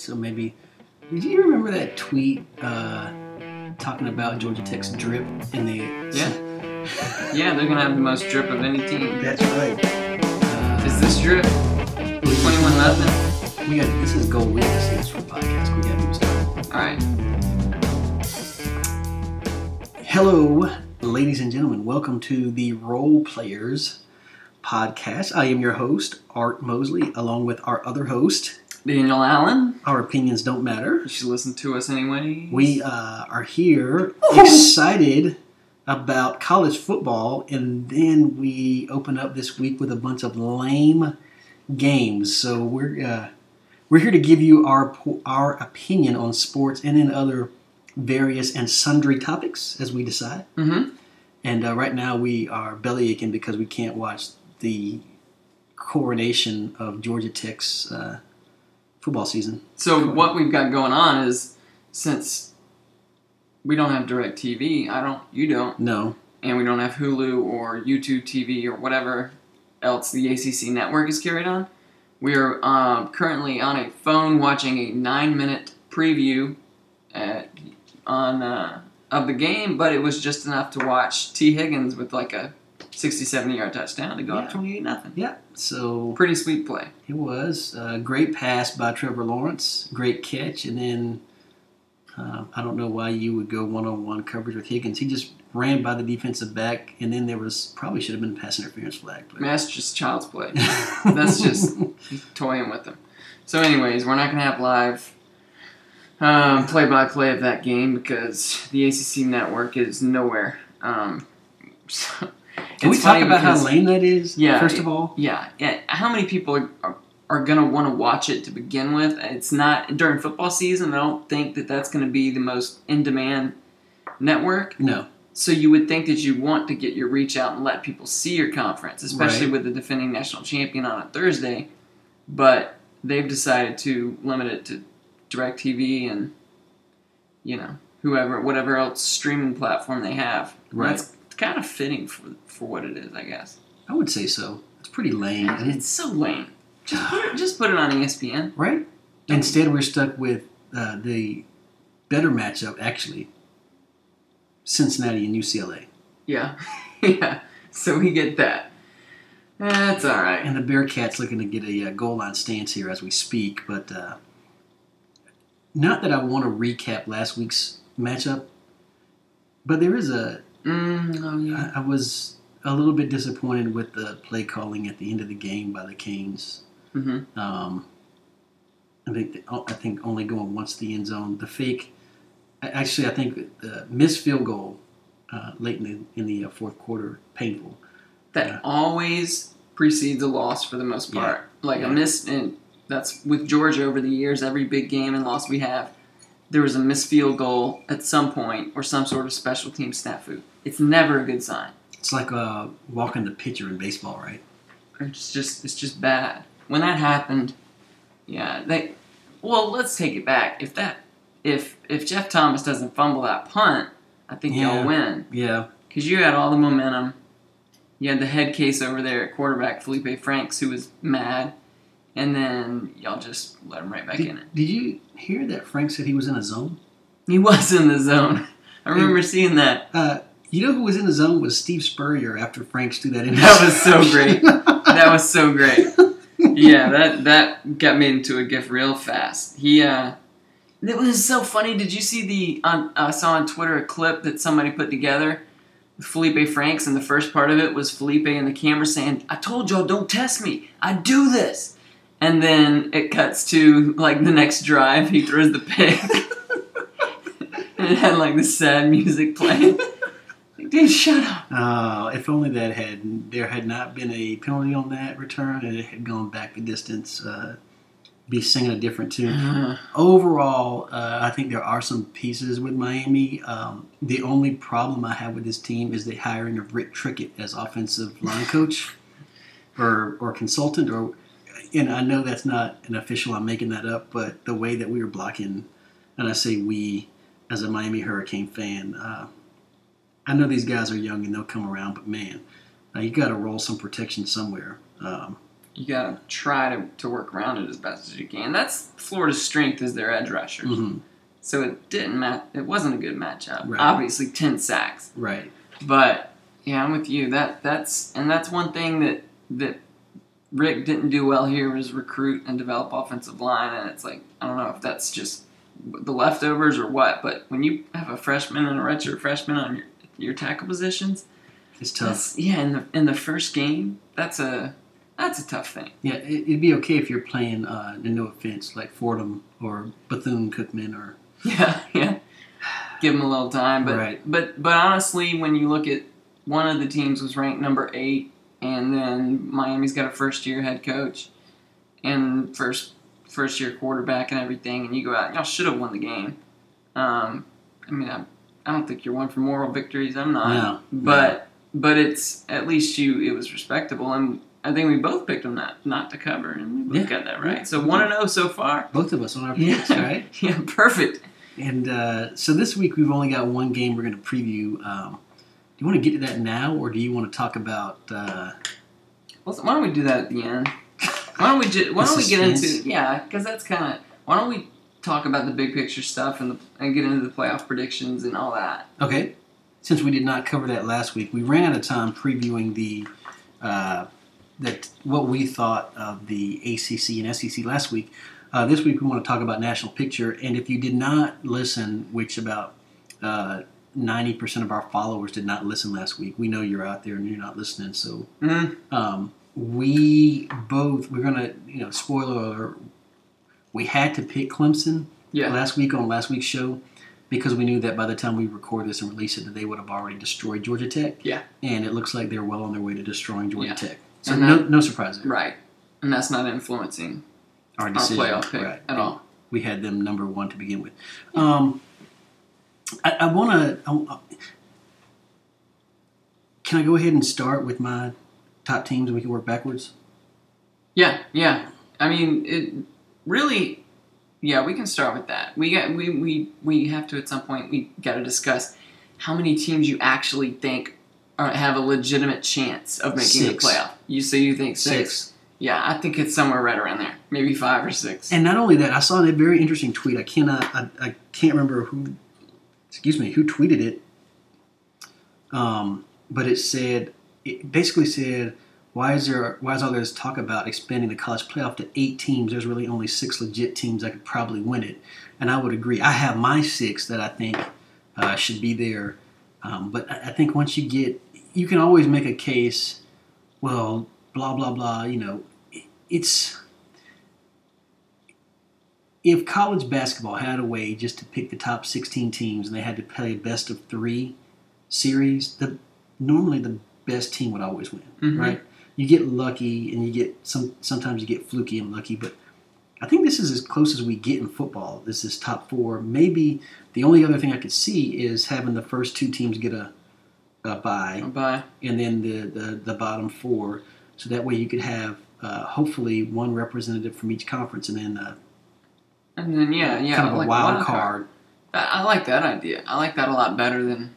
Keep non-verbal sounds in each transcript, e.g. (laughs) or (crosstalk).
So maybe. Did you remember that tweet uh, talking about Georgia Tech's drip in the? Yeah. Yeah, they're gonna have the most drip of any team. That's right. Uh, Is this drip? Twenty-one nothing. we got this is gold. We got to see this for podcast. We got to. All right. Hello, ladies and gentlemen. Welcome to the Role Players podcast. I am your host, Art Mosley, along with our other host. Daniel Allen. Our opinions don't matter. You should listen to us anyway. We uh, are here excited about college football, and then we open up this week with a bunch of lame games. So we're uh, we're here to give you our our opinion on sports and in other various and sundry topics as we decide. Mm-hmm. And uh, right now we are belly aching because we can't watch the coronation of Georgia Tech's uh, football season. So what we've got going on is since we don't have DirecTV, I don't, you don't, No, and we don't have Hulu or YouTube TV or whatever else the ACC network is carried on. We are um, currently on a phone watching a nine-minute preview at, on uh, of the game, but it was just enough to watch T. Higgins with like a 60, 70 yard touchdown to go up 28 nothing. yeah. So Pretty sweet play. It was a great pass by Trevor Lawrence, great catch, and then uh, I don't know why you would go one-on-one coverage with Higgins. He just ran by the defensive back, and then there was probably should have been a pass interference flag. Mean, that's just child's play. (laughs) That's just toying with them. So, anyways, we're not going to have live um, play-by-play of that game because the ACC network is nowhere. Um, (laughs) so, Can we talk about how lame that is? Yeah, First of all, Yeah, yeah. How many people are, are, are going to want to watch it to begin with? It's not during football season. I don't think that that's going to be the most in-demand network. no. So you would think that you want to get your reach out and let people see your conference, especially Right. with the defending national champion on a Thursday. But they've decided to limit it to DirecTV and you know whoever, whatever else streaming platform they have. Right. That's kind of fitting for for what it is, I guess. I would say so. It's pretty lame, and It's so lame. Just put it, just put it on ESPN. right? Instead, we're stuck with uh, the better matchup, actually. Cincinnati and UCLA. Yeah, (laughs) yeah. So we get that. That's all right. And the Bearcats looking to get a uh, goal line stance here as we speak, but uh, not that I want to recap last week's matchup, but there is a. Mm, oh yeah. I, I was a little bit disappointed with the play calling at the end of the game by the Canes. hmm Um, I think I think only going once the end zone. The fake, actually, I think the missed field goal uh, late in the in the uh, fourth quarter painful. that Yeah. always precedes a loss for the most Yeah. part. Like Yeah. a miss, and that's with Georgia over the years. Every big game and loss we have, there was a missed field goal at some point or some sort of special team snafu. It's never a good sign. It's like uh, walking the pitcher in baseball, right? It's just it's just bad. When that happened, yeah, they. Well, let's take it back. If that if if Jeff Thomas doesn't fumble that punt, I think Yeah. y'all win. Yeah, Because you had all the momentum. You had the head case over there at quarterback, Felipe Franks, who was mad. And then y'all just let him right back in Did, it. did you hear that Frank said he was in a zone? He was in the zone. I remember seeing that. Uh, you know who was in the zone was Steve Spurrier after Franks threw that in. That was so (laughs) great. That was so great. Yeah, that that got me into a gif real fast. He uh it was so funny. Did you see the on I saw on Twitter a clip that somebody put together with Felipe Franks and the first part of it was Felipe and the camera saying, I told y'all don't test me. I do this. And then it cuts to like the next drive, he throws the pick. (laughs) and it had like the sad music playing. Like, Dude, shut up. Uh, if only that had there had not been a penalty on that return and it had gone back the distance, uh, be singing a different tune. Overall, uh, I think there are some pieces with Miami. Um, the only problem I have with this team is the hiring of Rick Trickett as offensive line coach or or consultant. Or and I know that's not an official. I'm making that up, but the way that we were blocking, and I say we as a Miami Hurricane fan. Uh, I know these guys are young and they'll come around, but man, uh, you got to roll some protection somewhere. Um, you gotta try to, to work around it as best as you can. That's Florida's strength is their edge rushers. hmm So it didn't mat. It wasn't a good matchup. Right. Obviously, ten sacks. Right. But yeah, I'm with you. That that's and that's one thing that that Rick didn't do well here was recruit and develop offensive line. And it's like I don't know if that's just the leftovers or what. But when you have a freshman and a redshirt freshman on your your tackle positions, It's tough. yeah. In the in the first game, that's a that's a tough thing. Yeah, it, it'd be okay if you're playing, uh, no offense, like Fordham or Bethune Cookman or (laughs) Yeah, yeah. Give them a little time, but Right. but but honestly, when you look at one of the teams was ranked number eight, and then Miami's got a first year head coach and first first year quarterback and everything, and you go out, y'all should have won the game. Um, I mean, I, I don't think you're one for moral victories. I'm not, No, but but it's at least you. It was respectable, and I think we both picked them not not to cover, and we both Yeah. got that right. Yeah. So one and zero so far. both of us on our Yeah. picks, right? (laughs) Yeah, perfect. And uh, so this week we've only got one game we're going to preview. Um, do you want to get to that now, or do you want to talk about? Uh, Well, why don't we do that at the end? Why don't we ju- Why (laughs) don't we get into yeah? Because that's kind of why don't we talk about the big picture stuff and the, and get into the playoff predictions and all that. okay, since we did not cover that last week, we ran out of time previewing the uh, that what we thought of the ACC and SEC last week. Uh, this week we want to talk about national picture, and if you did not listen, which about uh, ninety percent of our followers did not listen last week, we know you're out there and you're not listening, so Mm, um, we both we're gonna you know spoiler alert we had to pick clemson yeah, last week on last week's show because we knew that by the time we record this and release it that they would have already destroyed georgia tech Yeah. and it looks like they're well on their way to destroying georgia Yeah. tech so And no, that- no surprise there right. And that's not influencing our our decision playoff pick right. at all. we had them number one to begin with um, i, I want to can i go ahead and start with my top teams and we can work backwards Yeah, yeah. I mean, it really. Yeah, we can start with that. We got we we we have to at some point. We got to discuss how many teams you actually think are, have a legitimate chance of making Six. the playoff. You say you think six. Yeah, I think it's somewhere right around there, maybe five or six. And not only that, I saw that very interesting tweet. I cannot, I, I can't remember who, excuse me, who tweeted it. Um, but it said, it basically said, why is there, why is all this talk about expanding the college playoff to eight teams? There's really only six legit teams that could probably win it. And I would agree. I have my six that I think uh, should be there. Um, but I, I think once you get, you can always make a case. Well, blah blah blah. You know, it's if college basketball had a way just to pick the top 16 teams and they had to play a best of three series, the normally the best team would always win, Mhm. right? You get lucky and you get some. Sometimes you get fluky and lucky, but I think this is as close as we get in football. This is top four. Maybe the only other thing I could see is having the first two teams get a, a bye Bye. and then the, the, the bottom four. So that way you could have uh, hopefully one representative from each conference and then uh, And then yeah, yeah, kind of like a wild card. I, I like that idea. I like that a lot better than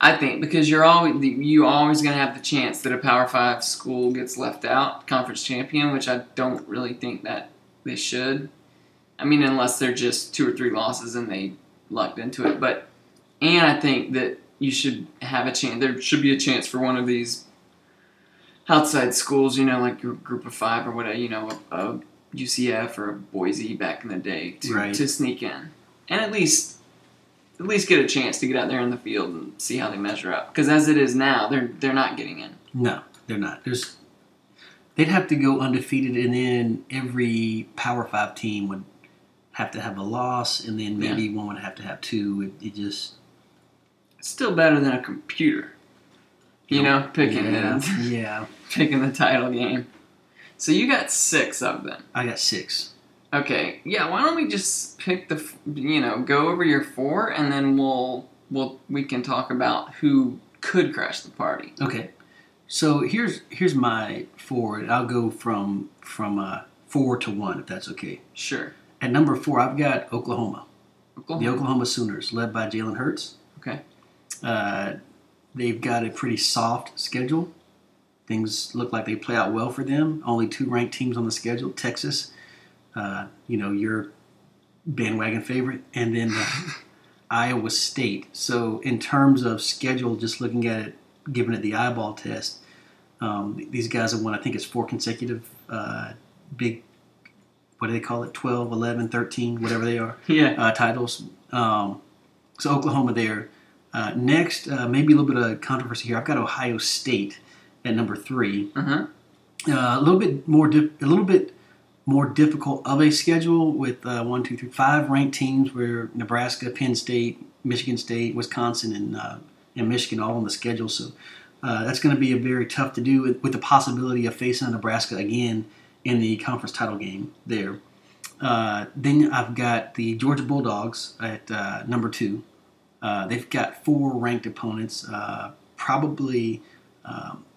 I think because you're always you always gonna have the chance that a Power Five school gets left out, conference champion, which I don't really think that they should. I mean, unless they're just two or three losses and they lucked into it. But and I think that you should have a chance. There should be a chance for one of these outside schools, you know, like your group of five or whatever, you know, a, a UCF or Boise back in the day to, Right. to sneak in and at least at least get a chance to get out there in the field and see how they measure up. Because as it is now, they're they're not getting in. No, they're not. There's they'd have to go undefeated, and then every Power Five team would have to have a loss, and then maybe one would have to have two. It, it just It's still better than a computer. You know, picking yeah, the (laughs) yeah. picking the title game. So you got six of them. I got six. Okay, yeah. Why don't we just pick the you know go over your four and then we'll we'll we can talk about who could crash the party. Okay, so here's here's my four. I'll go from from uh, four to one, if that's okay. Sure. At number four, I've got Oklahoma. Oklahoma. The Oklahoma Sooners, led by Jalen Hurts. Okay. Uh, they've got a pretty soft schedule. Things look like they play out well for them. Only two ranked teams on the schedule: Texas, uh, you know, your bandwagon favorite, and then uh, (laughs) Iowa State. So, in terms of schedule, just looking at it, giving it the eyeball test, um, these guys have won. I think it's four consecutive uh, big. What do they call it? 12, 11, 13, whatever they are Yeah. uh, titles. Um, so Oklahoma there. Uh, next, uh, maybe a little bit of controversy here. I've got Ohio State at number three. Uh huh. Uh, a little bit more, di- a little bit more difficult of a schedule with uh, one, two, three, five ranked teams where Nebraska, Penn State, Michigan State, Wisconsin, and uh, and Michigan all on the schedule. So uh, that's going to be a very tough to do with, with the possibility of facing Nebraska again in the conference title game there. Uh, then I've got the Georgia Bulldogs at uh, number two. Uh, they've got four ranked opponents. Uh, probably, um, I I think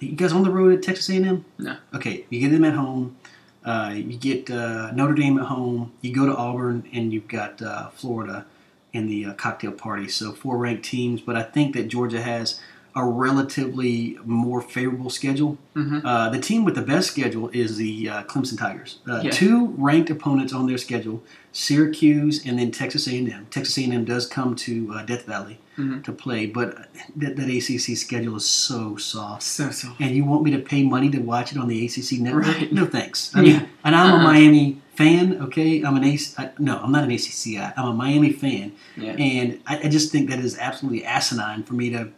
you guys on the road at Texas A&M. No. Okay, you get them at home. Uh, you get uh, Notre Dame at home. You go to Auburn, and you've got uh, Florida in the uh, cocktail party. So four ranked teams, but I think that Georgia has a relatively more favorable schedule. Mhm. Uh, the team with the best schedule is the uh, Clemson Tigers. Uh, Yeah. Two ranked opponents on their schedule: Syracuse and then Texas A&M. Texas A&M does come to uh, Death Valley Mhm. to play, but that, that ACC schedule is so soft. So so. And you want me to pay money to watch it on the ACC network? Right. No thanks. I Yeah. mean, and I'm Uh-uh. a Miami fan. Okay, I'm an AC. I, no, I'm not an ACC. I'm a Miami fan, Yeah. and I, I just think that is absolutely asinine for me to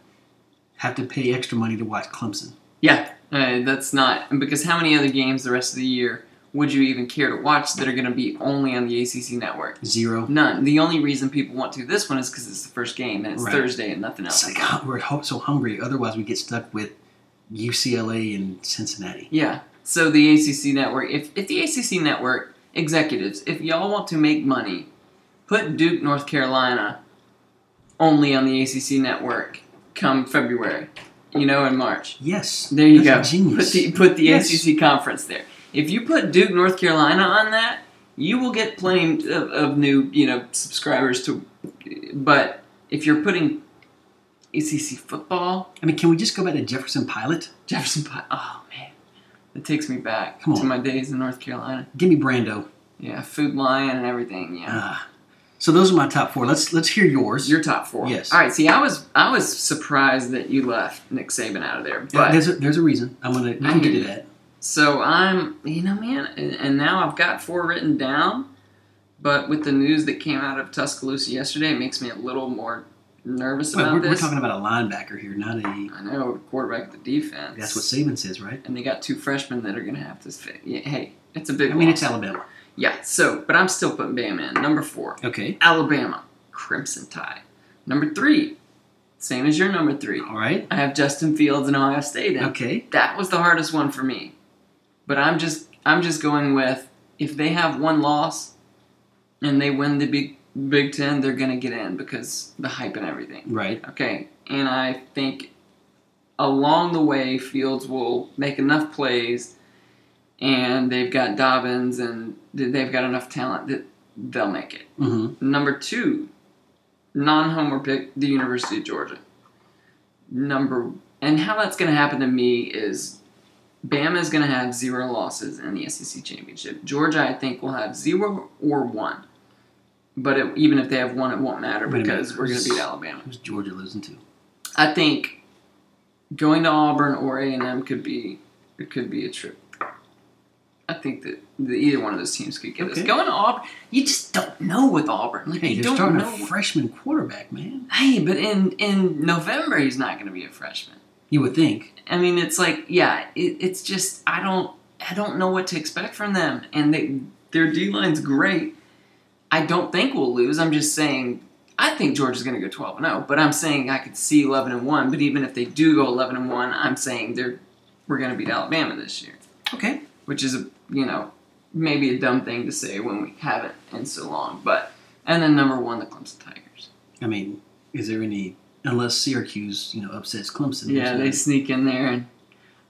have to pay extra money to watch Clemson. Yeah. Uh, that's not because how many other games the rest of the year would you even care to watch that are going to be only on the ACC network? Zero. None. The only reason people want to this one is because it's the first game and it's Right. Thursday and nothing else. It's like oh, we're so hungry. Otherwise, we get stuck with UCLA and Cincinnati. Yeah. So the ACC network, if, if the ACC network executives, if y'all want to make money, put Duke, North Carolina only on the ACC network come February, you know, in March. Yes. There you go. Genius. Put the put the Yes. ACC conference there. If you put Duke, North Carolina on that, you will get plenty of, of new, you know, subscribers to. But if you're putting ACC football, I mean, can we just go back to Jefferson Pilot? Jefferson Pilot. oh man, it takes me back Come to my days in North Carolina. Give me Brando. Yeah, Food Lion and everything. Yeah, Ah. So those are my top four. Let's let's hear yours. your top four. Yes. All right. See, I was I was surprised that you left Nick Saban out of there, Yeah, but there's a, there's a reason. I'm gonna I get to that. So I'm, you know, man, and, and now I've got four written down. But with the news that came out of Tuscaloosa yesterday, it makes me a little more nervous Well, about we're, we're talking about a linebacker here, not a. I know quarterback of the defense. That's what Saban says, right? And they got two freshmen that are going to have to fit. Yeah, hey, it's a big. I mean, loss. it's Alabama. Yeah. So, but I'm still putting Bama in number four. Okay. Alabama Crimson Tide. Number three, same as your number three. All right. I have Justin Fields and Ohio State in. Okay. that was the hardest one for me. But I'm just I'm just going with if they have one loss and they win the Big Big Ten, they're gonna get in because the hype and everything. Right. Okay, and I think along the way Fields will make enough plays, and they've got Dobbins and they've got enough talent that they'll make it. Mm-hmm. Number two, non-homer pick, the University of Georgia. Number and how that's going to happen to me is Bama is going to have zero losses in the SEC championship. Georgia, I think, will have zero or one. But it, even if they have one, it won't matter because we're going to beat Alabama. Who's Georgia losing to? I think going to Auburn or A and M could be it could be a trip. I think that the, either one of those teams could get us Okay. going to Auburn. You just don't know with Auburn. Like Hey, you they're don't starting know. a freshman quarterback, man. Hey, but in in November he's not going to be a freshman. You would think. I mean, it's like yeah, it, it's just I don't I don't know what to expect from them, and they their D line's great. I don't think we'll lose. I'm just saying I think Georgia's going to go 12 and 0, but I'm saying I could see 11 and 1. But even if they do go 11 and 1, I'm saying they're we're going to beat Alabama this year, Okay. which is a you know maybe a dumb thing to say when we haven't in so long. But and then number one, the Clemson Tigers. I mean, is there any unless Syracuse, you know, upsets Clemson? Yeah, they sneak in there, and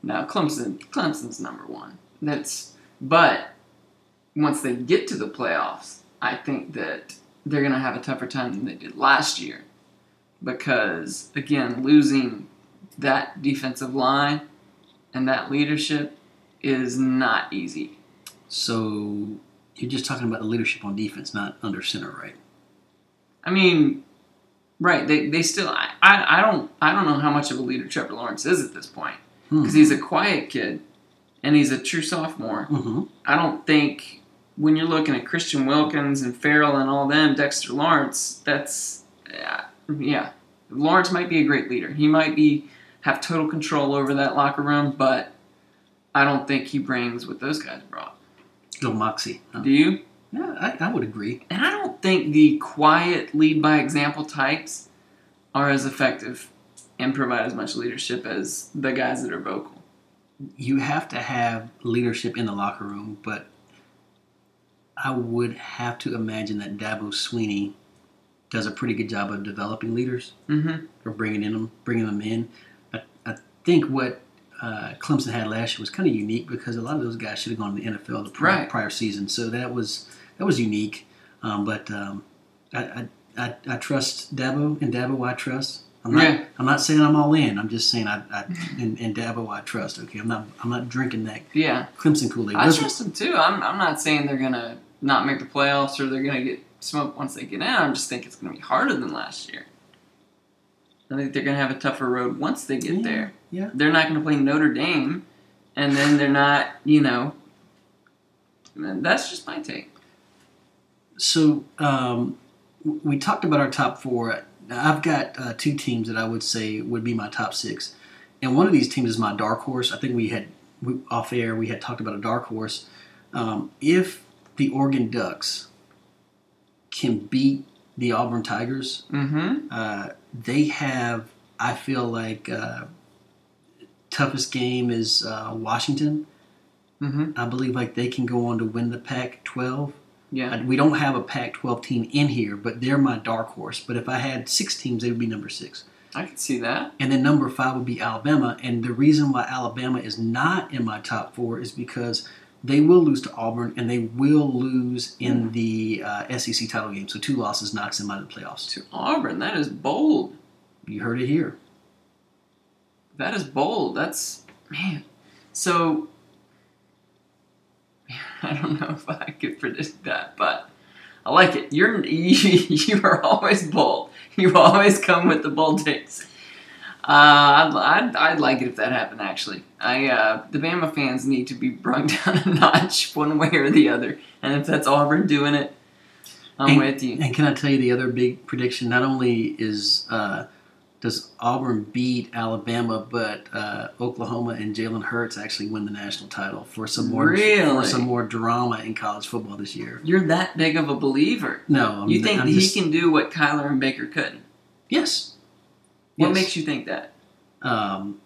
now Clemson, Clemson's number one. That's but once they get to the playoffs, I think that they're gonna have a tougher time than they did last year, because again, losing that defensive line and that leadership is not easy. So you're just talking about the leadership on defense, not under center, right? I mean, right? They, they still. I, I, I don't I don't know how much of a leader Trevor Lawrence is at this point Hmm. because he's a quiet kid, and he's a true sophomore. hmm I don't think when you're looking at Christian Wilkins and Ferrell and all them, Dexter Lawrence, that's yeah, yeah. Lawrence might be a great leader. He might be have total control over that locker room, but I don't think he brings what those guys brought. Little moxie. huh? Do you? Yeah, I, I would agree. And I don't think the quiet lead by example types are as effective and provide as much leadership as the guys that are vocal. You have to have leadership in the locker room, but I would have to imagine that Dabo Swinney does a pretty good job of developing leaders Mm-hmm. or bringing in them, bringing them in. I, I think what uh, Clemson had last year was kind of unique because a lot of those guys should have gone to the NFL the prior, Right. prior season, so that was that was unique. Um, but um, I, I, I, I trust Dabo, and Dabo I trust. I'm not, Yeah. I'm not saying I'm all in. I'm just saying I, I in, in Dabo I trust. Okay, I'm not I'm not drinking that Yeah. Clemson Kool Aid. I trust them too. I'm, I'm not saying they're gonna not make the playoffs or they're gonna get smoked once they get in. I just think it's gonna be harder than last year. I think they're gonna have a tougher road once they get Yeah, there. yeah. They're not gonna play Notre Dame, and then they're not. You know. That's just my take. So um, we talked about our top four. I've got uh, two teams that I would say would be my top six, and one of these teams is my dark horse. I think we had we, off air we had talked about a dark horse. Um, if the Oregon Ducks can beat the Auburn Tigers, Mm-hmm. uh, they have. I feel like uh, toughest game is uh, Washington. Mm-hmm. I believe like they can go on to win the Pac-12. Yeah. We don't have a Pac-12 team in here, but they're my dark horse. But if I had six teams, they would be number six. I can see that. And then number five would be Alabama. And the reason why Alabama is not in my top four is because they will lose to Auburn and they will lose in the uh, SEC title game. So two losses knocks them out of the playoffs. To Auburn, that is bold. You heard it here. That is bold. That's man. So (laughs) I don't know if I could predict that, but I like it. You're you, (laughs) you are always bold. You always come with the bold takes. Uh, I'd, I'd, I'd like it if that happened. Actually, I uh, the Bama fans need to be brung (laughs) down a notch one way or the other, and if that's Auburn doing it, I'm And- with you. And can I tell you the other big prediction? Not only is uh, does Auburn beat Alabama, but uh, Oklahoma and Jalen Hurts actually win the national title for some more Really? for some more drama in college football this year. You're that big of a believer. No, I'm, You think I'm he just- can do what Kyler and Baker couldn't? Yes. What Yes. makes you think that? Um,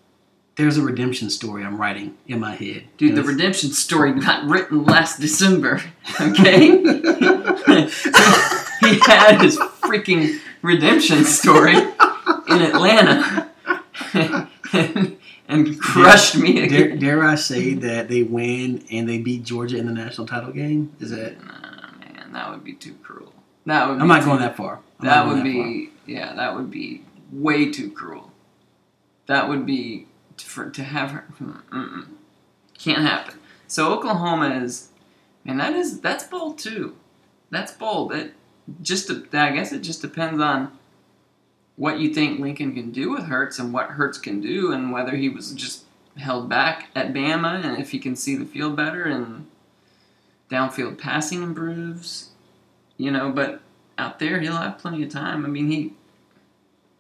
there's a redemption story I'm writing in my head, Dude, the redemption story got written last December, okay? (laughs) he had his freaking redemption story in Atlanta and, (laughs) and crushed me Dare, again. dare I say that they win and they beat Georgia in the national title game? Is that? Nah, man, that would be too cruel. That would be I'm not too- going that far. I'm That would far. be, yeah, that would be way too cruel. That would be for to have her. Hmm, mm-mm. Can't happen. So Oklahoma is, and that is that's bold too. That's bold. It just, I guess it just depends on what you think Lincoln can do with Hurts and what Hurts can do, and whether he was just held back at Bama, and if he can see the field better and downfield passing improves, you know. But out there, he'll have plenty of time. I mean, he,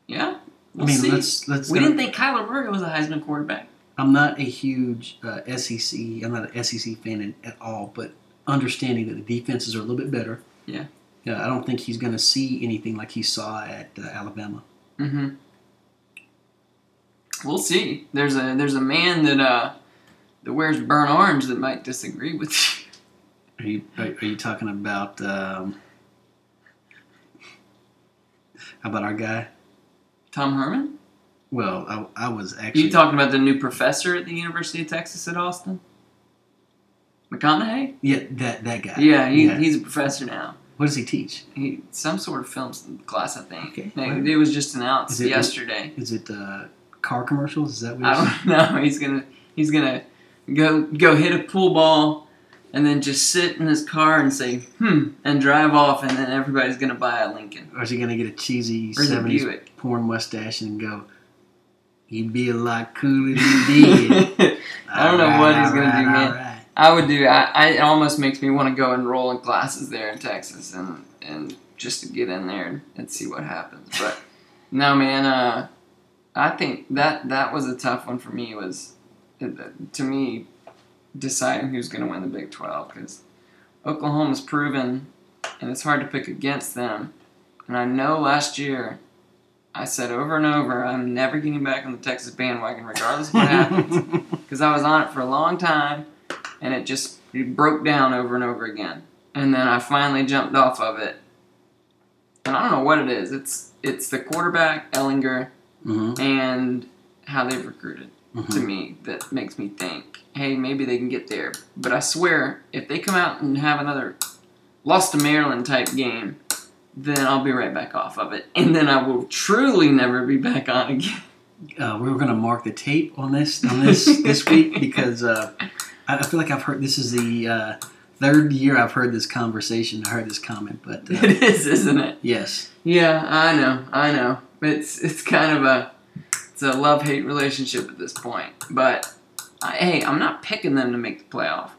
yeah. We'll mean, see. let's let's. we didn't think Kyler Murray was a Heisman quarterback. I'm not a huge uh, SEC. I'm not an SEC fan in, at all, but understanding that the defenses are a little bit better. Yeah. Yeah, I don't think he's going to see anything like he saw at uh, Alabama. Mm-hmm. We'll see. There's a there's a man that uh that wears burnt orange that might disagree with you. Are you are, are you talking about um, how about our guy? Tom Herman? Well, I, I was actually you talking about the new professor at the University of Texas at Austin? McConaughey? yeah that that guy. Yeah, he, Yeah. he's a professor now. What does he teach? He some sort of film class, I think. Okay. It, it was just announced Is it- yesterday. Is it uh, car commercials? Is that what? I don't (laughs) know. He's gonna He's gonna go go hit a pool ball, and then just sit in his car and say hmm and drive off, and then everybody's gonna buy a Lincoln Or is he gonna get a cheesy seventies porn mustache and go? You'd be a lot cooler than you (laughs) did. I don't know Alright, what he's gonna do, man. alright. I would do. I, I it almost makes me want to go and roll in glasses there in Texas and and just to get in there and, and see what happens. But no, man. Uh, I think that that was a tough one for me. Was to me deciding who's going to win the Big Twelve because Oklahoma's proven, and it's hard to pick against them. And I know last year. I said over and over, I'm never getting back on the Texas bandwagon, regardless of what happens (laughs) because I was on it for a long time, and it just it broke down over and over again. And then I finally jumped off of it, and I don't know what it is. It's it's the quarterback Ehlinger Mhm, and how they've recruited mhm. to me that makes me think, hey, maybe they can get there. But I swear, if they come out and have another lost to Maryland type game, then I'll be right back off of it, and then I will truly never be back on again. uh, we were going to mark the tape on this on this (laughs) this week because uh, I, I feel like I've heard this is the uh, third year I've heard this conversation. I heard this comment, but uh, (laughs) it is, isn't it? yes, Yeah, I know, I know. It's it's kind of a it's a love hate relationship at this point. But I, hey, I'm not picking them to make the playoff,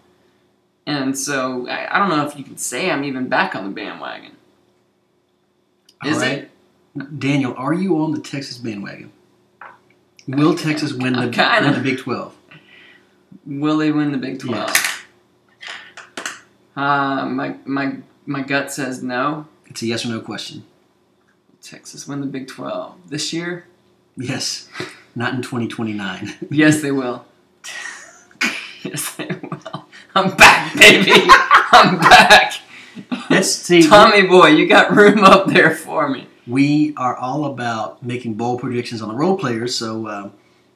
and so I, I don't know if you can say I'm even back on the bandwagon. all Is it? Daniel, are you on the Texas bandwagon? Will Texas win the, win the Big Twelve? Will they win the Big Twelve? Uh, my my my gut says no. It's a yes or no question. Texas win the Big Twelve this year. Yes, not in 2029. Yes, they will. (laughs) yes, they will. I'm back, baby. (laughs) I'm back. Let's see. Tommy boy, you got room up there for me. We are all about making bold predictions on the role players. So uh,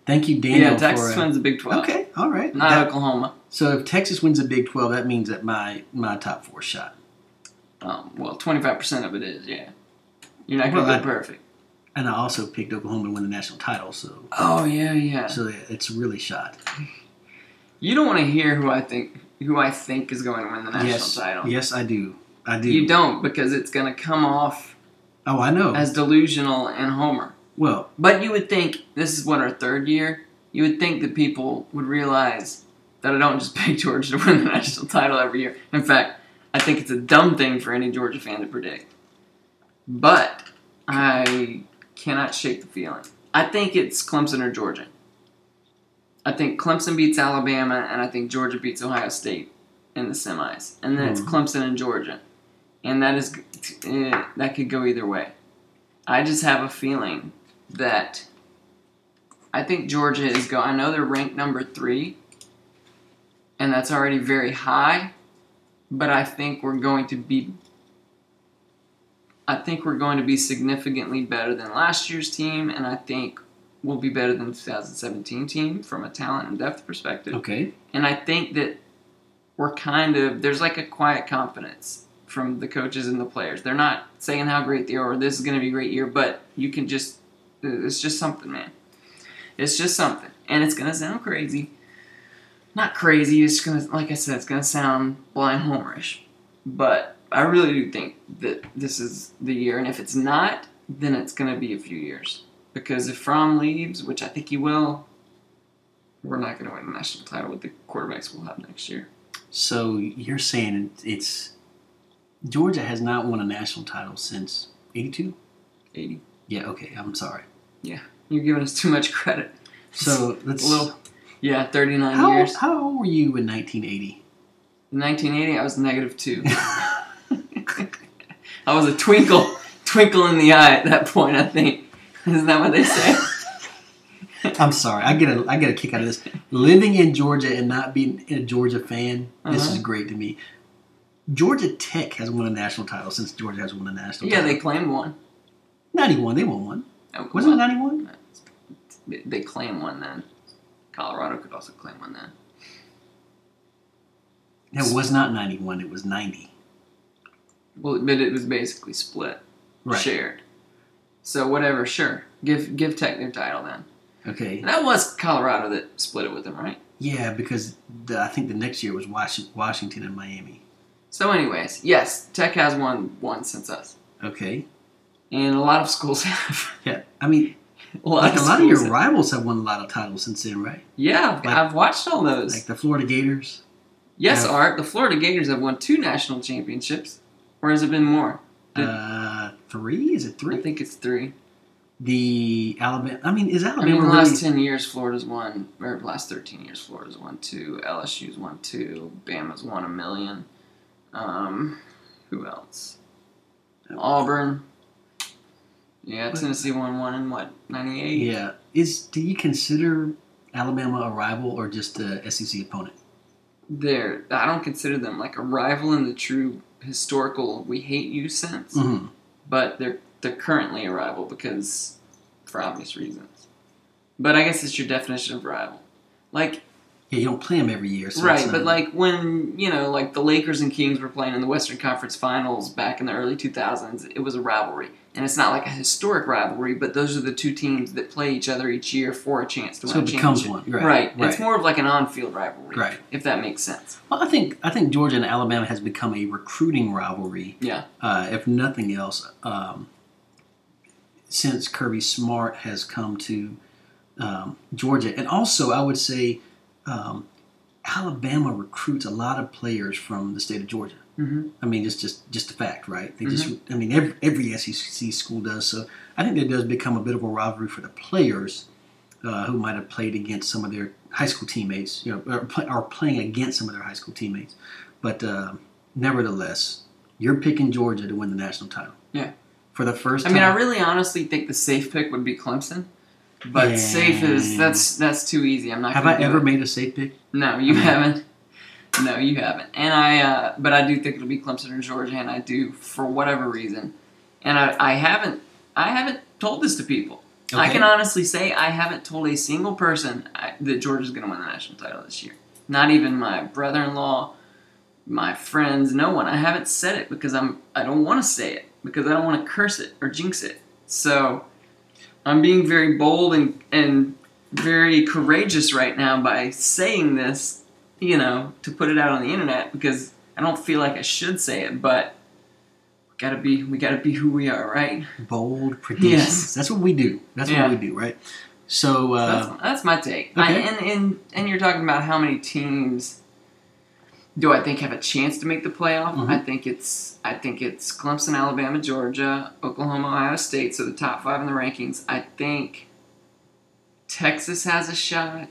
thank you, Daniel. yeah, Texas for, uh, wins the Big 12. Okay, all right. Not That- Oklahoma. so if Texas wins the Big 12, that means that my my top four shot. Um, well, 25% of it is, yeah. You're not going to I- perfect. And I also picked Oklahoma to win the national title. So Oh, yeah, yeah. so yeah, it's really shot. You don't want to hear who I think who I think is going to win the national yes, title. yes, I do. I do. You don't because it's going to come off Oh, I know. as delusional and homer. well, But you would think this is what our third year. You would think that people would realize that I don't just (laughs) pick Georgia to win the national title every year. In fact, I think it's a dumb thing for any Georgia fan to predict. But I cannot shake the feeling. I think it's Clemson or Georgia. I think Clemson beats Alabama, and I think Georgia beats Ohio State in the semis, and then it's Mhm. Clemson and Georgia, and that is eh, that could go either way. I just have a feeling that I think Georgia is going. I know they're ranked number three, and that's already very high, but I think we're going to be. I think we're going to be significantly better than last year's team, and I think we'll be better than the 2017 team from a talent and depth perspective. okay. And I think that we're kind of there's like a quiet confidence from the coaches and the players. They're not saying how great they are or this is going to be a great year, but you can just it's just something, man. It's just something, and it's going to sound crazy. Not crazy. It's going to, like I said, it's going to sound blind homerish, but I really do think that this is the year. And if it's not, then it's going to be a few years because if Fromm leaves, which I think he will, we're not going to win the national title with the quarterbacks we'll have next year. So you're saying it's Georgia has not won a national title since '82? 80. Yeah. Okay. I'm sorry. Yeah, you're giving us too much credit. So let's. A little, yeah, 39 how, years. how old were you in 1980? In 1980, I was negative two. (laughs) (laughs) I was a twinkle, twinkle in the eye at that point. I think isn't that what they say? (laughs) I'm sorry. I get a I get a kick out of this. Living in Georgia and not being a Georgia fan, this Uh-huh. is great to me. Georgia Tech has won a national title since Georgia has won a national Yeah, title. they claimed one. 91, they won one. Oh, Wasn't it 91? They, they claim one then. Colorado could also claim one then. It was not 91, it was 90. Well, but it was basically split, Right. shared. So whatever, sure. Give give Tech their title then. Okay. And that was Colorado that split it with them, right? Yeah, because the, I think the next year was Washington and Miami. So, anyways, yes, Tech has won one since us, Okay. and a lot of schools (laughs) have. Yeah. I mean, a lot like of a lot of your have. rivals have won a lot of titles since then, right? Yeah, I've, Like- I've watched all those. Like the Florida Gators. yes, yeah. Art. The Florida Gators have won two national championships, or has it been more? Did- Uh, three? Is it three? I think it's three. The Alabama. I mean, is I Alabama mean, the really? last ten years, Florida's won, or the last thirteen years, Florida's won two. LSU's won two. Bama's won a million. Um, who else? Auburn. Yeah, Tennessee won one in what ninety eight. yeah. Is do you consider Alabama a rival or just a SEC opponent? They're I don't consider them like a rival in the true historical we hate you sense, Mm-hmm. but they're they're currently a rival because for obvious reasons. But I guess it's your definition of rival. Like Yeah, you don't play them every year. So right, it's but like when you know, like the Lakers and Kings were playing in the Western Conference Finals back in the early 2000s, it was a rivalry, and it's not like a historic rivalry, but those are the two teams that play each other each year for a chance to so win it a becomes one. Right. Right. It's more of like an on-field rivalry, Right. If that makes sense. Well, I think I think Georgia and Alabama has become a recruiting rivalry. Yeah. Uh, if nothing else, um, since Kirby Smart has come to um, Georgia, and also I would say um, Alabama recruits a lot of players from the state of Georgia. Mm-hmm. I mean, it's just just a fact, right? They just, I mean, every, every SEC school does. So I think it does become a bit of a rivalry for the players uh, who might have played against some of their high school teammates, you know, or, play, or playing against some of their high school teammates. But uh, nevertheless, you're picking Georgia to win the national title. Yeah. For the first I time. mean, I really honestly think the safe pick would be Clemson, but Yeah. safe is that's that's too easy. I'm not. have I ever it. made a safe pick? No, you haven't. No, you haven't. And I, uh, but I do think it'll be Clemson or Georgia, and I do for whatever reason. And I, I haven't, I haven't told this to people. I can honestly say I haven't told a single person I, that Georgia's going to win the national title this year. Not even my brother-in-law, my friends, no one. I haven't said it because I'm, I don't want to say it because I don't want to curse it or jinx it. So I'm being very bold and and very courageous right now by saying this you know, to put it out on the internet because I don't feel like I should say it, but we gotta be we gotta be who we are, right? Bold predictions. Yes. That's what we do. That's Yeah. what we do, right? So, uh, that's, that's my take. I, okay. and, and and you're talking about how many teams do I think have a chance to make the playoff? Mhm. I think it's I think it's Clemson, Alabama, Georgia, Oklahoma, Ohio State, so the top five in the rankings. I think Texas has a shot,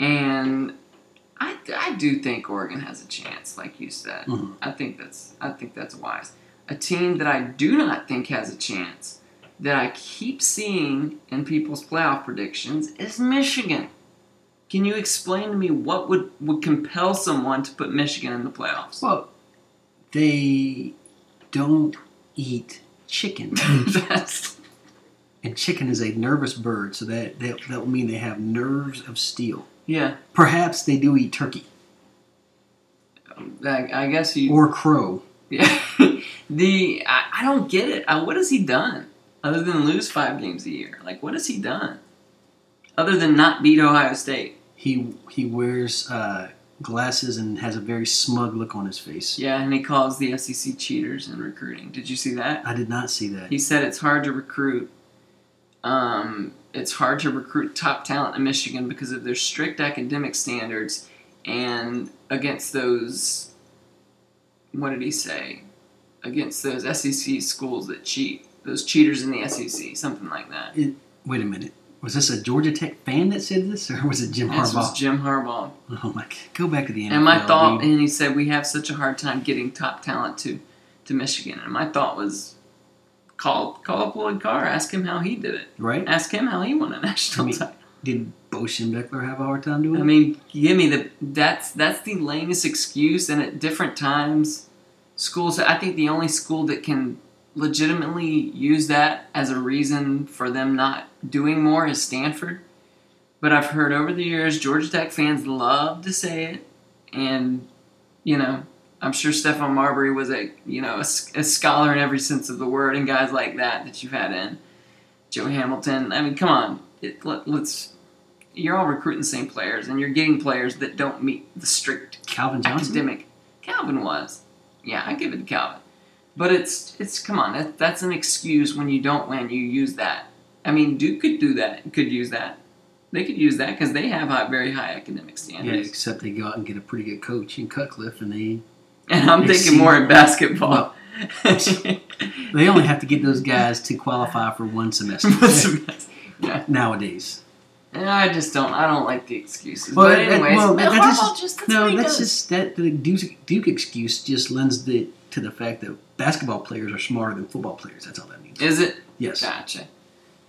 and I, I do think Oregon has a chance, like you said. Mhm. I think that's I think that's wise. A team that I do not think has a chance, that I keep seeing in people's playoff predictions, is Michigan. Can you explain to me what would, would compel someone to put Michigan in the playoffs? well, they don't eat chicken. (laughs) that's and chicken is a nervous bird, so that, that, that will mean they have nerves of steel. Yeah. Perhaps they do eat turkey I, I guess you. or crow. Yeah. (laughs) the I, I don't get it. Uh, what has he done other than lose five games a year? Like what has he done other than not beat Ohio State? He he wears uh, glasses and has a very smug look on his face. Yeah, and he calls the SEC cheaters in recruiting. Did you see that? I did not see that. He said it's hard to recruit. Um, it's hard to recruit top talent in Michigan because of their strict academic standards and against those. What did he say? Against those SEC schools that cheat, those cheaters in the SEC, something like that. Wait a minute. Was this a Georgia Tech fan that said this, or was it Jim Harbaugh? This was? Jim Harbaugh. oh my! God. Go back to the NFL. And my thought, and he said we have such a hard time getting top talent to, to Michigan. And my thought was, call call up Lloyd Carr, ask him how he did it. right? Ask him how he won a (laughs) national I mean, title. Did Bo Schembechler have a hard time doing I it? I mean, give me the that's that's the lamest excuse. And at different times, schools. I think the only school that can legitimately use that as a reason for them not doing more is Stanford. But I've heard over the years Georgia Tech fans love to say it, and you know. I'm sure Stephon Marbury was a you know a, a scholar in every sense of the word, and guys like that that you've had in Joe Hamilton. I mean, come on, it, let, let's you're all recruiting the same players, and you're getting players that don't meet the strict Calvin Johnson. academic. Calvin was, yeah, I give it to Calvin. But it's it's come on, that, that's an excuse when you don't win. You use that. I mean, Duke could do that. Could use that. They could use that because they have high, very high academic standards. Yeah, except they go out and get a pretty good coach in Cutcliffe, and they And I'm thinking more in basketball. (laughs) they only have to get those guys to qualify for (laughs) one semester yeah. nowadays. And I just don't. I don't like the excuses. Well, but that- anyways, well, that- Harbaugh that's just- just, that's No, that's does. just that the Duke, Duke excuse just lends the to the fact that basketball players are smarter than football players. That's all that means. Is it? Yes. Gotcha.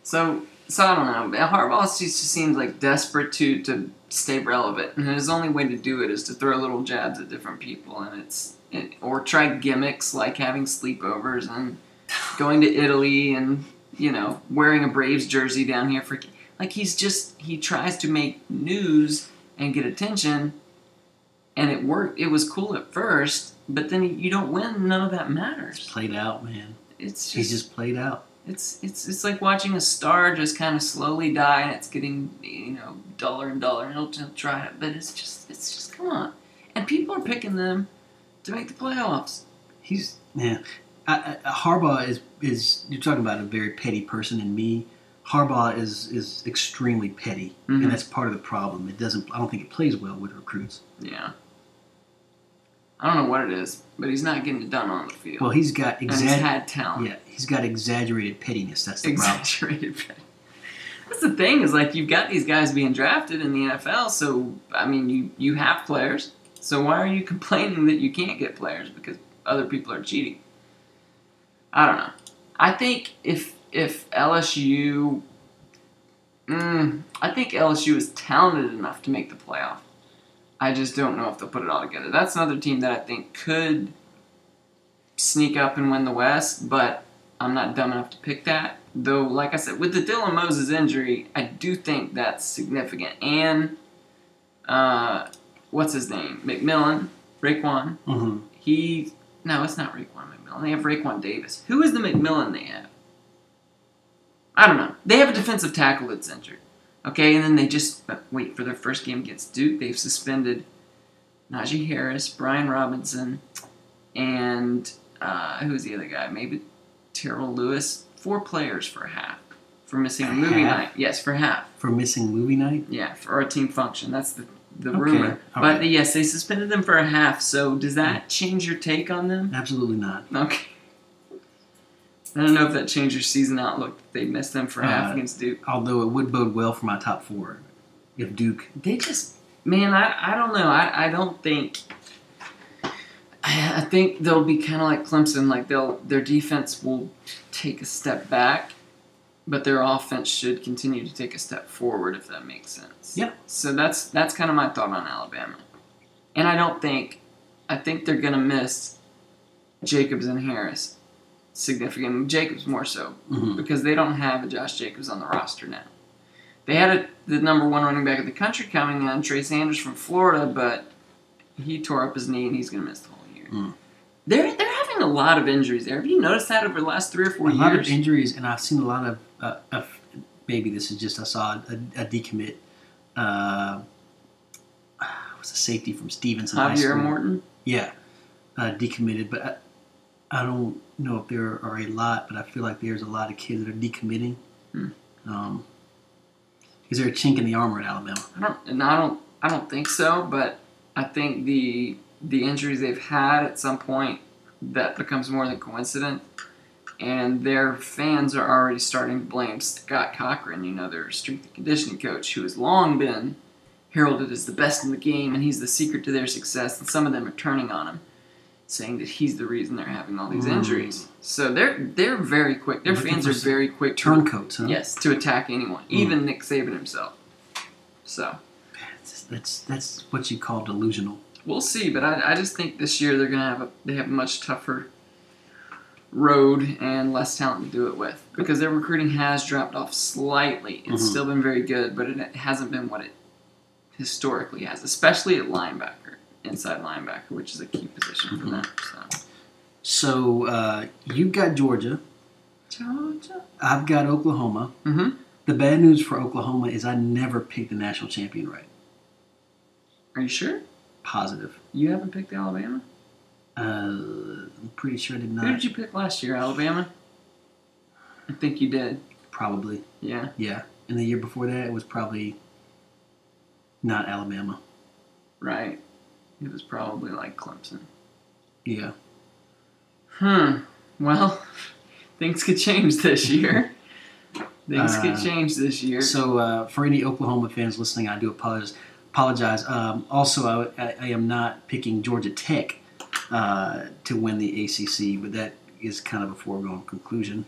So, so I don't know. Harbaugh just seems like desperate to to stay relevant, and his only way to do it is to throw little jabs at different people, and it's it, or try gimmicks like having sleepovers and going to Italy and you know wearing a Braves jersey down here for like he's just he tries to make news and get attention, and it worked. It was cool at first, but then you don't win. None of that matters. Played out, man. It's just He's just played out. It's it's it's like watching a star just kind of slowly die, and it's getting you know duller and duller, and it'll just try it. But it's just it's just come on, and people are picking them to make the playoffs. He's yeah. I, I, Harbaugh is is you're talking about a very petty person, and me. Harbaugh is is extremely petty, Mhm. and that's part of the problem. It doesn't. I don't think it plays well with recruits. Yeah. I don't know what it is, but he's not getting it done on the field. Well, he's got and he's exa- had talent. yeah, he's got exaggerated pettiness. That's the problem. exaggerated. That's the thing is like you've got these guys being drafted in the NFL, so I mean you you have players. So why are you (laughs) complaining that you can't get players because other people are cheating? I don't know. I think if if LSU, mm, I think LSU is talented enough to make the playoff. I just don't know if they'll put it all together. That's another team that I think could sneak up and win the West, but I'm not dumb enough to pick that. Though, like I said, with the Dylan Moses injury, I do think that's significant. And uh, what's his name? McMillan, Raekwon. hmm He no, it's not Raekwon McMillan. They have Raekwon Davis. Who is the McMillan they have? I don't know. They have a defensive tackle that's injured. Okay, and then they just wait for their first game against Duke. They've suspended Najee Harris, Brian Robinson, and uh, who's the other guy? Maybe Terrell Lewis. Four players for half for missing a movie Half? night. Yes, for half. For missing movie night. Yeah, for a team function. That's the the Okay, rumor. all But right. yes, they suspended them for a half. So does that change your take on them? Absolutely not. Okay. I don't know if that changed your season outlook. They missed them for half Uh, against Duke. Although it would bode well for my top four if Duke. They just, man, I, I don't know. I, I don't think. I, I think they'll be kind of like Clemson. Like they'll their defense will take a step back, but their offense should continue to take a step forward. If that makes sense. Yeah. So that's that's kind of my thought on Alabama, and I don't think, I think they're gonna miss Jacobs and Harris significant. Jacobs more so Mhm. because they don't have a Josh Jacobs on the roster now. They had a, the number one running back of the country coming on, Trey Sanders from Florida, but he tore up his knee and he's going to miss the whole year. Mm. They're they're having a lot of injuries there. Have you noticed that over the last three or four a lot of injuries, and I've seen a lot of. Uh, of maybe this is just I saw a, a decommit. Uh, (sighs) was a safety from Stevenson Javier. Morton. Yeah, uh, decommitted, but I, I don't know if there are a lot, but I feel like there's a lot of kids that are decommitting. Hmm. Um, is there a chink in the armor at Alabama? I don't, and I don't, I don't think so. But I think the the injuries they've had at some point that becomes more than coincident, and their fans are already starting to blame Scott Cochran. You know, their strength and conditioning coach, who has long been heralded as the best in the game, and he's the secret to their success. And some of them are turning on him, saying that he's the reason they're having all these Mm. injuries. So they're they're very quick. Their fans are very quick to Turncoats, huh? Yes, to attack anyone, even Nick Saban himself. So That's, that's that's what you call delusional. we'll see, but I, I just think this year they're gonna have a they have a much tougher road and less talent to do it with because their recruiting has dropped off slightly. It's Mhm. still been very good, but it hasn't been what it historically has, especially at linebacker, inside linebacker, which is a key position for them. So. So uh, you've got Georgia. Georgia. I've got Oklahoma. Mm-hmm. The bad news for Oklahoma is I never picked the national champion right. Are you sure? Positive. You haven't picked Alabama? Uh, I'm pretty sure I did not. Who did you pick last year? Alabama? I think you did. Probably. Yeah. Yeah. And the year before that, it was probably not Alabama. Right. It was probably like Clemson. Yeah. Hmm. Well, (laughs) things could change this year. (laughs) things could Uh, change this year. So, uh, for any Oklahoma fans listening, I do apologize. Apologize. Um, also, I, I, I am not picking Georgia Tech uh, to win the ACC, but that is kind of a foregone conclusion.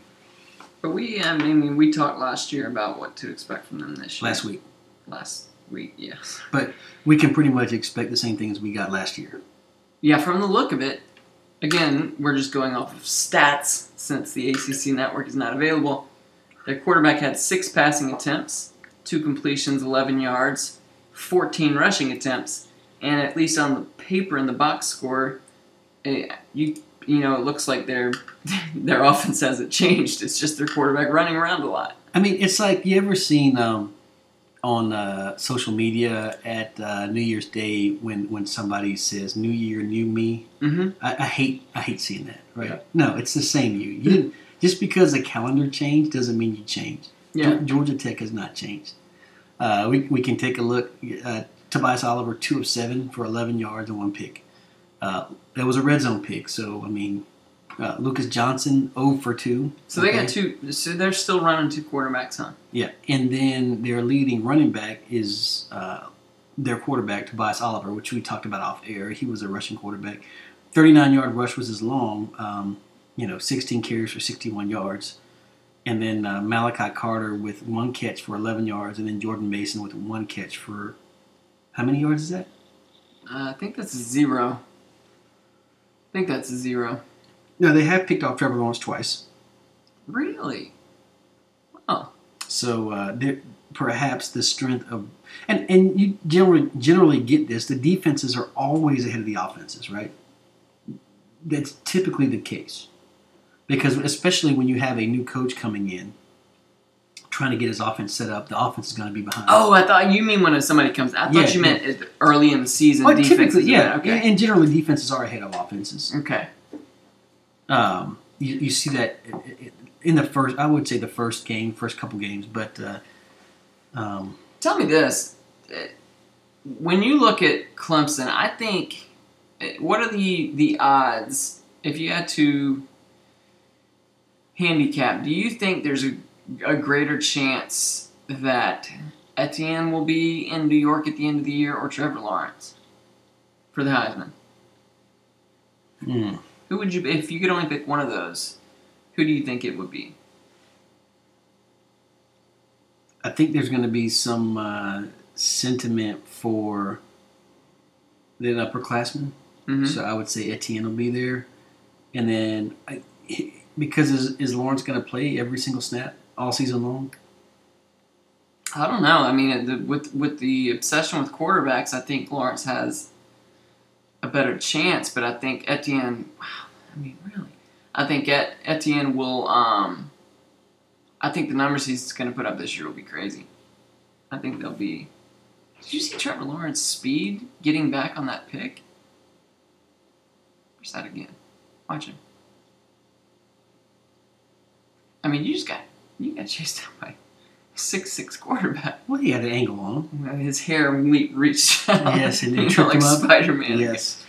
But we, I mean, we talked last year about what to expect from them this year. Last week, Last week, yes. But we can pretty much expect the same thing as we got last year. Yeah, from the look of it, again, we're just going off of stats since the ACC network is not available. Their quarterback had six passing attempts, two completions, 11 yards, 14 rushing attempts, and at least on the paper in the box score, eh, you you know it looks like their (laughs) their offense hasn't changed. It's just their quarterback running around a lot. I mean, it's like you ever seen um, on uh, social media at uh, New Year's Day when, when somebody says "New Year, New Me." Mm-hmm. I, I hate I hate seeing that. Right? Yeah. No, it's the same you. You didn't just because the calendar changed doesn't mean you changed. Yeah. Georgia Tech has not changed. Uh, we, we can take a look. Uh, Tobias Oliver, two of seven for 11 yards and one pick. Uh, that was a red zone pick. So, I mean, uh, Lucas Johnson, 0 for 2. So they Okay. got two. So they're still running two quarterbacks, huh? Yeah. And then their leading running back is uh, their quarterback, Tobias Oliver, which we talked about off air. He was a rushing quarterback. 39 yard rush was his long, um, you know, 16 carries for 61 yards. And then uh, Malachi Carter with one catch for 11 yards, and then Jordan Mason with one catch for how many yards is that? Uh, I think that's zero. I think that's a zero. No, they have picked off Trevor Lawrence twice. Really? Oh, So uh, perhaps the strength of and and you generally generally get this. The defenses are always ahead of the offenses, right? That's typically the case because especially when you have a new coach coming in, trying to get his offense set up, the offense is going to be behind. oh, I thought you mean when somebody comes. I thought Yeah, you meant it early in the season. Well, defenses typically, yeah, Okay. and generally defenses are ahead of offenses. Okay. Um, you, you see that in the first, I would say the first game, first couple games, but uh, um, Tell me this: Uh, when you look at Clemson, I think uh, what are the the odds if you had to handicap? Do you think there's a, a greater chance that Etienne will be in New York at the end of the year or Trevor Lawrence for the Heisman? hmm. Who would you if you could only pick one of those? Who do you think it would be? I think there's going to be some uh, sentiment for the upperclassmen. Mm-hmm. So I would say Etienne will be there, and then I, (laughs) because is, is Lawrence going to play every single snap all season long? I don't know. I mean, the, with with the obsession with quarterbacks, I think Lawrence has a better chance. But I think Etienne. I mean, really, I think Et, Etienne will. Um, I think the numbers he's going to put up this year will be crazy. I think they'll be. Did you see Trevor Lawrence's speed getting back on that pick? Where's that again? Watch him. I mean, you just got you got chased (laughs) down by six six quarterback. Well, he had an angle on him. His hair reached out. Yes, and they (laughs) tripped like him up. Spider Man. Yes,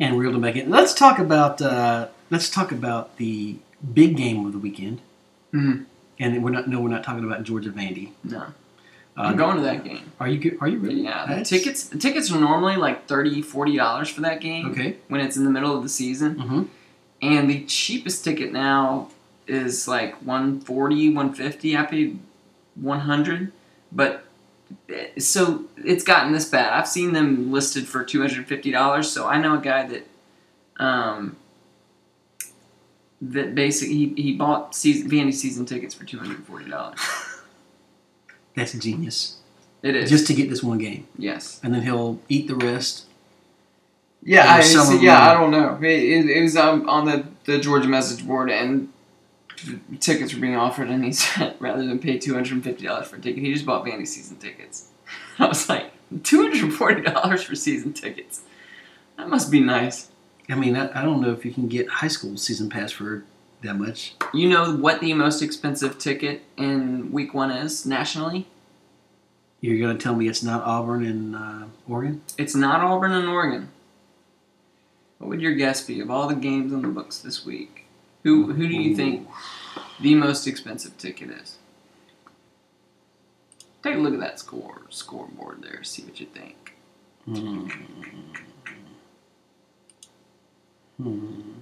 and reeled him back in. Let's talk about uh, let's talk about the big game of the weekend. Mhm. And we're not no, we're not talking about Georgia Vandy. No, Uh, I'm going to that game. Are you? Are you really? Yeah, the tickets the tickets are normally like 30 40 dollars for that game Okay. when it's in the middle of the season, Mm-hmm. and the cheapest ticket now is like 140 150 I paid 100, but so it's gotten this bad. I've seen them listed for 250 dollars. So I know a guy that um that basically he, he bought season Vandy season tickets for 240 dollars. (laughs) That's genius. It is Just to get this one game, yes. and then he'll eat the rest. Yeah, I, some see, of yeah. I don't know. It, it, it was um, on the, the Georgia message board, and tickets were being offered, and he (laughs) said rather than pay two hundred and fifty dollars for a ticket, he just bought Vandy season tickets. (laughs) I was like, two hundred and forty dollars for season tickets. That must be nice. I mean, I, I don't know if you can get high school season pass for that much. You know what the most expensive ticket in week one is nationally? You're going to tell me it's not Auburn and uh, Oregon? It's not Auburn and Oregon. What would your guess be of all the games on the books this week? Who who do you think the most expensive ticket is? Take a look at that score scoreboard there. See what you think. Hmm. Hmm.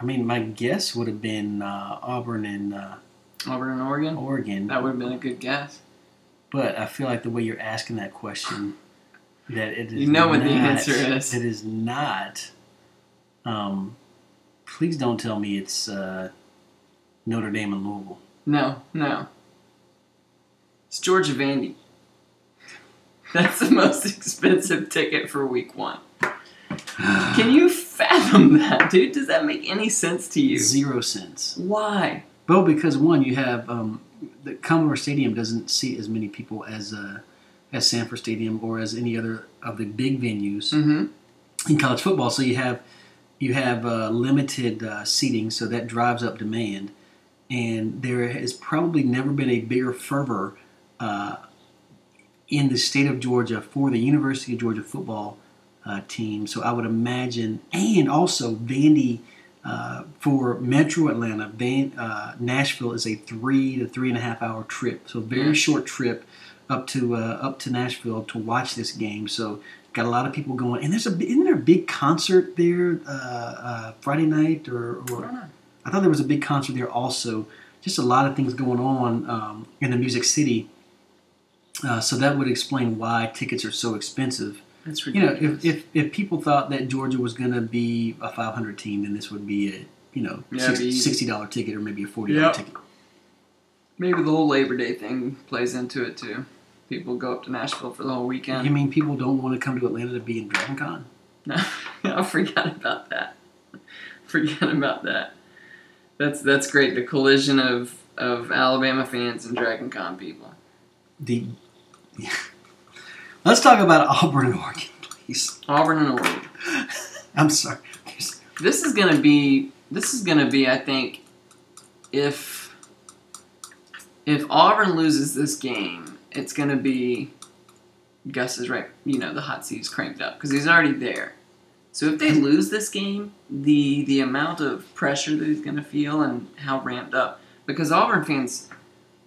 I mean, my guess would have been uh, Auburn and uh, Auburn and Oregon. Oregon, That would have been a good guess. but I feel like the way you're asking that question, that it is You know what the answer is. It is not. Um, please don't tell me it's uh, Notre Dame and Louisville. No, no. It's Georgia Vandy. That's the most (laughs) expensive ticket for week one. Can you fathom that, dude? Does that make any sense to you? Zero sense. Why? Well, because one, you have um, the Commodore Stadium doesn't seat as many people as uh, as Sanford Stadium or as any other of the big venues Mm-hmm. in college football. So you have you have uh, limited uh, seating, so that drives up demand. And there has probably never been a bigger fervor uh, in the state of Georgia for the University of Georgia football uh, team. So I would imagine, and also Vandy uh, for Metro Atlanta, Van, uh, Nashville is a three to three and a half hour trip. So very short trip up to uh, up to Nashville to watch this game. So got a lot of people going, and there's a isn't there a big concert there uh, uh, Friday night or, I don't or know. I thought there was a big concert there also. Just a lot of things going on um, in the Music City. Uh, so that would explain why tickets are so expensive. That's ridiculous. You know, if, if, if people thought that Georgia was going to be a 500 team, then this would be a you know Yeah, six- it'd be easy. sixty dollar ticket or maybe a forty Yep. ticket. Maybe the whole Labor Day thing plays into it too. People go up to Nashville for the whole weekend. You mean people don't want to come to Atlanta to be in Dragon Con? No, (laughs) I forgot about that. Forget about that. That's that's great. The collision of of Alabama fans and Dragon Con people. The yeah. let's talk about Auburn and Oregon, please. Auburn and Oregon. (laughs) I'm sorry. This is gonna be this is gonna be I think if if Auburn loses this game, it's gonna be Gus is right. You know the hot seat's cranked up because he's already there. So if they lose this game, the the amount of pressure that he's gonna feel and how ramped up because Auburn fans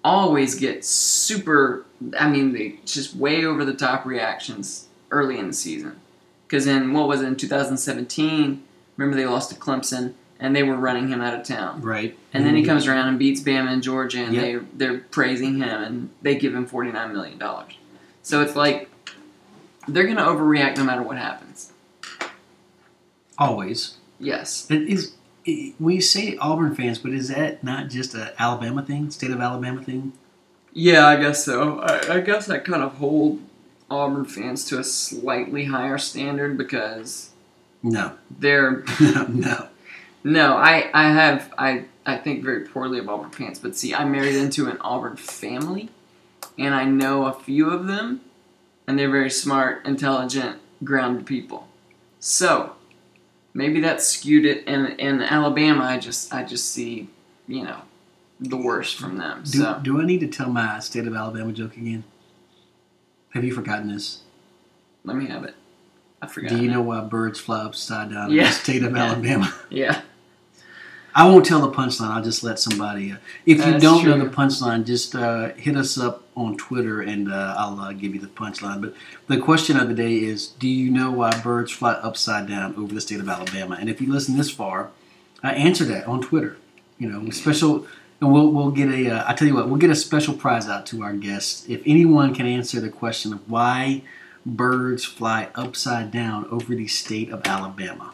always get super. I mean, they just way over the top reactions early in the season. Because in what was it in 2017? Remember they lost to Clemson and they were running him out of town. Right. And then he mm-hmm. comes around and beats Bama and Georgia, and Yep. they they're praising him, and they give him forty nine million dollars. So it's like they're gonna overreact no matter what happens. always. Yes, It is it, we say Auburn fans, but is that not just a Alabama thing, state of Alabama thing? yeah, I guess so. I, I guess I kind of hold Auburn fans to a slightly higher standard because No, they're (laughs) no, no. No. I I have I I think very poorly of Auburn fans, but see, I married into an Auburn family, and I know a few of them, and they're very smart, intelligent, grounded people. So maybe that skewed it. And in Alabama, I just I just see you know the worst from them. Do, So do I need to tell my state of Alabama joke again? Have you forgotten this? let me have it. I forgot. Do you now. know why birds fly upside down in Yeah. the state of (laughs) Yeah. Alabama? Yeah. I won't tell the punchline. I'll just let somebody. Uh, if you That's don't know the punchline, just uh, hit us up on Twitter and uh, I'll uh, give you the punchline. But the question of the day is: Do you know why birds fly upside down over the state of Alabama? And if you listen this far, uh, answer that on Twitter. You know, special, and we'll we'll get a. Uh, I tell you what, we'll get a special prize out to our guests if anyone can answer the question of why birds fly upside down over the state of Alabama.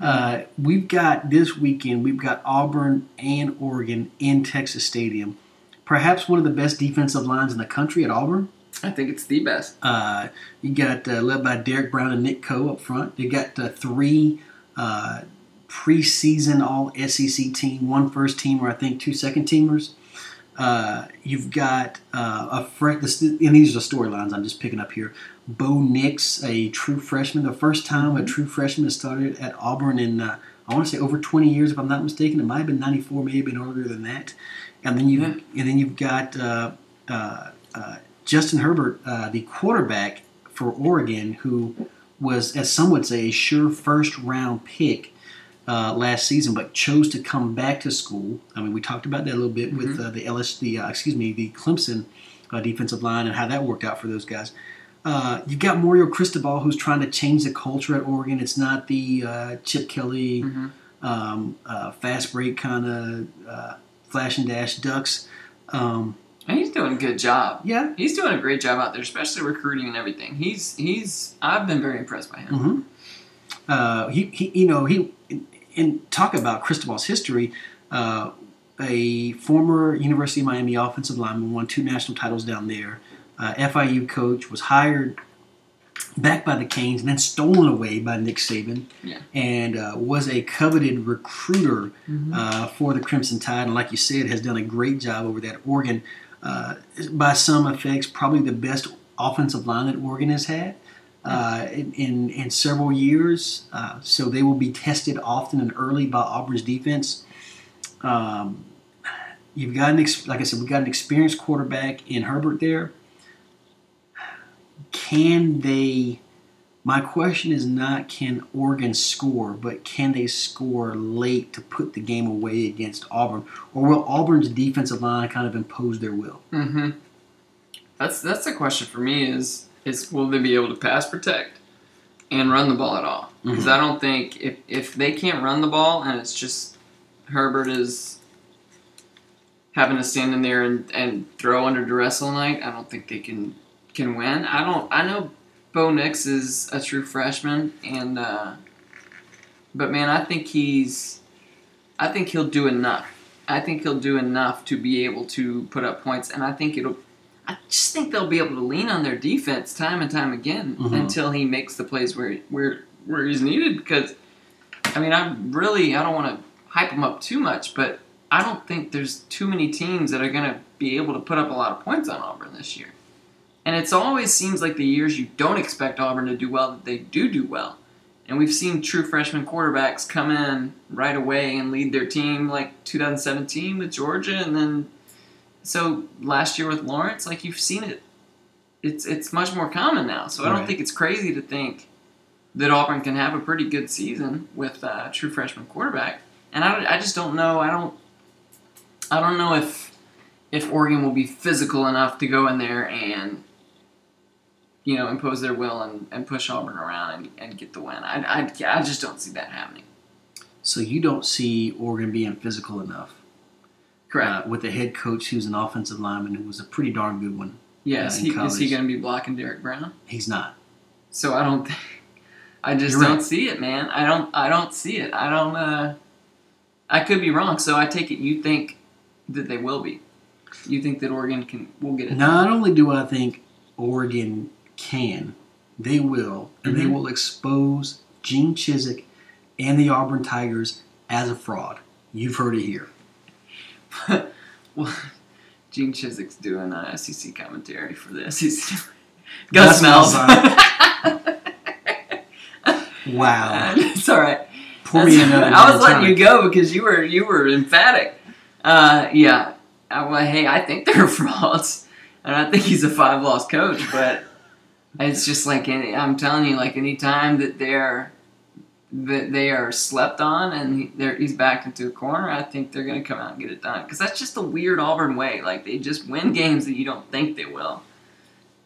Uh, we've got this weekend, we've got Auburn and Oregon in Texas Stadium. Perhaps one of the best defensive lines in the country at Auburn. I think it's the best. Uh, you got uh, led by Derrick Brown and Nick Coe up front. They got uh, three uh, preseason All SEC team, one first teamer, I think two second teamers. Uh, you've got uh, a fresh, and these are storylines I'm just picking up here. Bo Nix, a true freshman, the first time a true freshman has started at Auburn in, uh, I want to say over 20 years, if I'm not mistaken. It might have been 94, maybe been earlier than that. And then you, Yeah. and then you've got uh, uh, uh, Justin Herbert, uh, the quarterback for Oregon, who was, as some would say, a sure first round pick uh, last season, but chose to come back to school. I mean, we talked about that a little bit with uh, the LS, the uh, excuse me, the Clemson uh, defensive line and how that worked out for those guys. Uh, you've got Mario Cristobal, who's trying to change the culture at Oregon. It's not the uh, Chip Kelly Mhm. um, uh, fast break kind of uh, flash and dash ducks. Um, And he's doing a good job. yeah, He's doing a great job out there, especially recruiting and everything. He's he's I've been very impressed by him. hmm Uh, he, he, you know, he, and talk about Cristobal's history. Uh, a former University of Miami offensive lineman won two national titles down there. Uh, FIU coach was hired back by the Canes and then stolen away by Nick Saban. Yeah. And uh, was a coveted recruiter uh, for the Crimson Tide, and like you said, has done a great job over that at Oregon. Uh, by some effects, probably the best offensive line that Oregon has had uh, in, in in several years. Uh, so they will be tested often and early by Auburn's defense. Um, you've got an ex- like I said, we've got an experienced quarterback in Herbert there. Can they? My question is not can Oregon score, but can they score late to put the game away against Auburn, or will Auburn's defensive line kind of impose their will? Mm-hmm. That's that's the question for me is is will they be able to pass protect and run the ball at all? Because Mhm. I don't think if if they can't run the ball and it's just Herbert is having to stand in there and, and throw under duress all night, I don't think they can can win. I don't. I know Bo Nix is a true freshman, and uh, but man, I think he's. I think he'll do enough. I think he'll do enough to be able to put up points, and I think it'll. I just think they'll be able to lean on their defense time and time again Mhm. until he makes the plays where where where he's needed. Because, I mean, I really I don't want to hype him up too much, but I don't think there's too many teams that are going to be able to put up a lot of points on Auburn this year. And it's always seems like the years you don't expect Auburn to do well that they do do well. And we've seen true freshman quarterbacks come in right away and lead their team, like 2017 with Georgia, and then so last year with Lawrence. Like you've seen it, it's it's much more common now. So I don't Right. think it's crazy to think that Auburn can have a pretty good season with uh, a true freshman quarterback. And I, I just don't know. I don't I don't know if if Oregon will be physical enough to go in there and you know impose their will and, and push Auburn around and, and get the win. I, I, I just don't see that happening. So you don't see Oregon being physical enough. Correct. Uh, with a head coach who's an offensive lineman who was a pretty darn good one. yeah, uh, is he, he going to be blocking Derrick Brown? He's not. So I don't think. I just You're don't right. see it, man. I don't. I don't see it. I don't. Uh, I could be wrong. So I take it you think that they will be. You think that Oregon can will get it. Not only do I think Oregon can, they will, and they Mhm. will expose Gene Chizik and the Auburn Tigers as a fraud. You've heard it here. (laughs) well, Gene Chizik's doing uh, SEC commentary for SEC. (laughs) Gus, Gus Smells. (laughs) Wow. it's all right. Pour me That's- another. I was letting you go because you were you were emphatic. Uh, yeah. Uh, well, hey, I think they're frauds, and I think he's a five loss coach. But it's just like any, I'm telling you, like any time that they're that they are slept on and he, they're, he's backed into a corner, I think they're going to come out and get it done. Because that's just a weird Auburn way. Like they just win games that you don't think they will,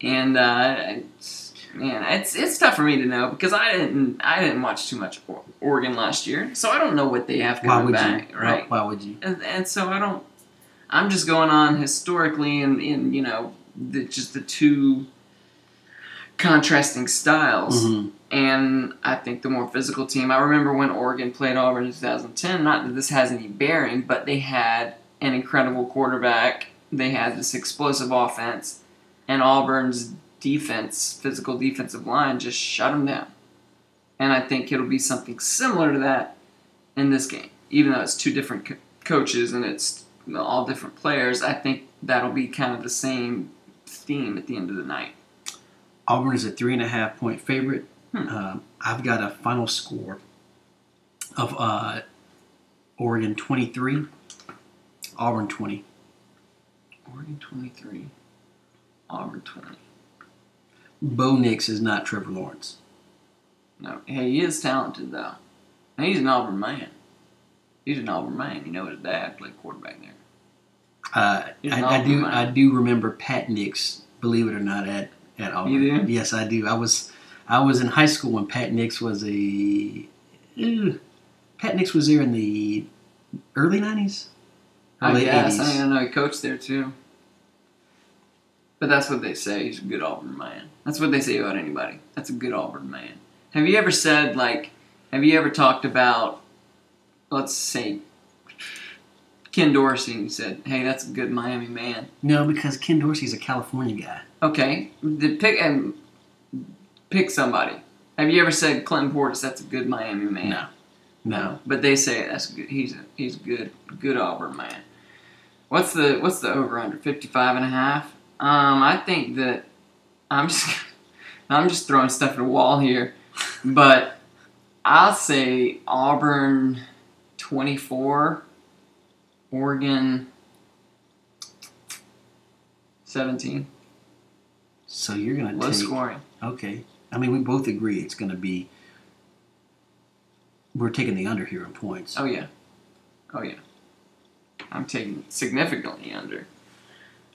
and uh, it's, man, it's it's tough for me to know because I didn't I didn't watch too much Oregon last year, so I don't know what they have coming back, you? right? Why, why would you? And, and so I don't. I'm just going on historically and in you know the, just the two contrasting styles. Mhm. And I think the more physical team. I remember when Oregon played Auburn in 2010. Not that this has any bearing, but they had an incredible quarterback. They had this explosive offense, and Auburn's defense, physical defensive line, just shut them down. And I think it'll be something similar to that in this game, even though it's two different co- coaches and it's all different players. I think that'll be kind of the same theme at the end of the night. Auburn is a three and a half point favorite. Hmm. Um, I've got a final score of uh, Oregon 23, Auburn 20. Oregon 23, Auburn 20. Bo Nix is not Trevor Lawrence. No, hey, he is talented though. And he's an Auburn man. He's an Auburn man. You know his dad played quarterback there. Uh, I, I do man. I do remember Pat Nix, believe it or not, at, at Auburn. You do? Yes, I do. I was I was in high school when Pat Nix was a eh, Pat Nix was there in the early 90s? Or I late guess. 80s? I know he coached there too. But that's what they say. He's a good Auburn man. That's what they say about anybody. That's a good Auburn man. Have you ever said like? Have you ever talked about? Let's say. Ken Dorsey and said, "Hey, that's a good Miami man." No, because Ken Dorsey's a California guy. Okay, the pick and pick somebody. Have you ever said Clinton Portis? That's a good Miami man. No. No. but they say that's good. He's a, he's a good good Auburn man. What's the what's the over under 55 and a half? Um, I think that I'm just (laughs) I'm just throwing stuff at a wall here, but I'll say Auburn 24, Oregon 17. So you're gonna Low take scoring. Okay. I mean, we both agree it's going to be. We're taking the under here in points. Oh yeah, oh yeah. I'm taking significantly under.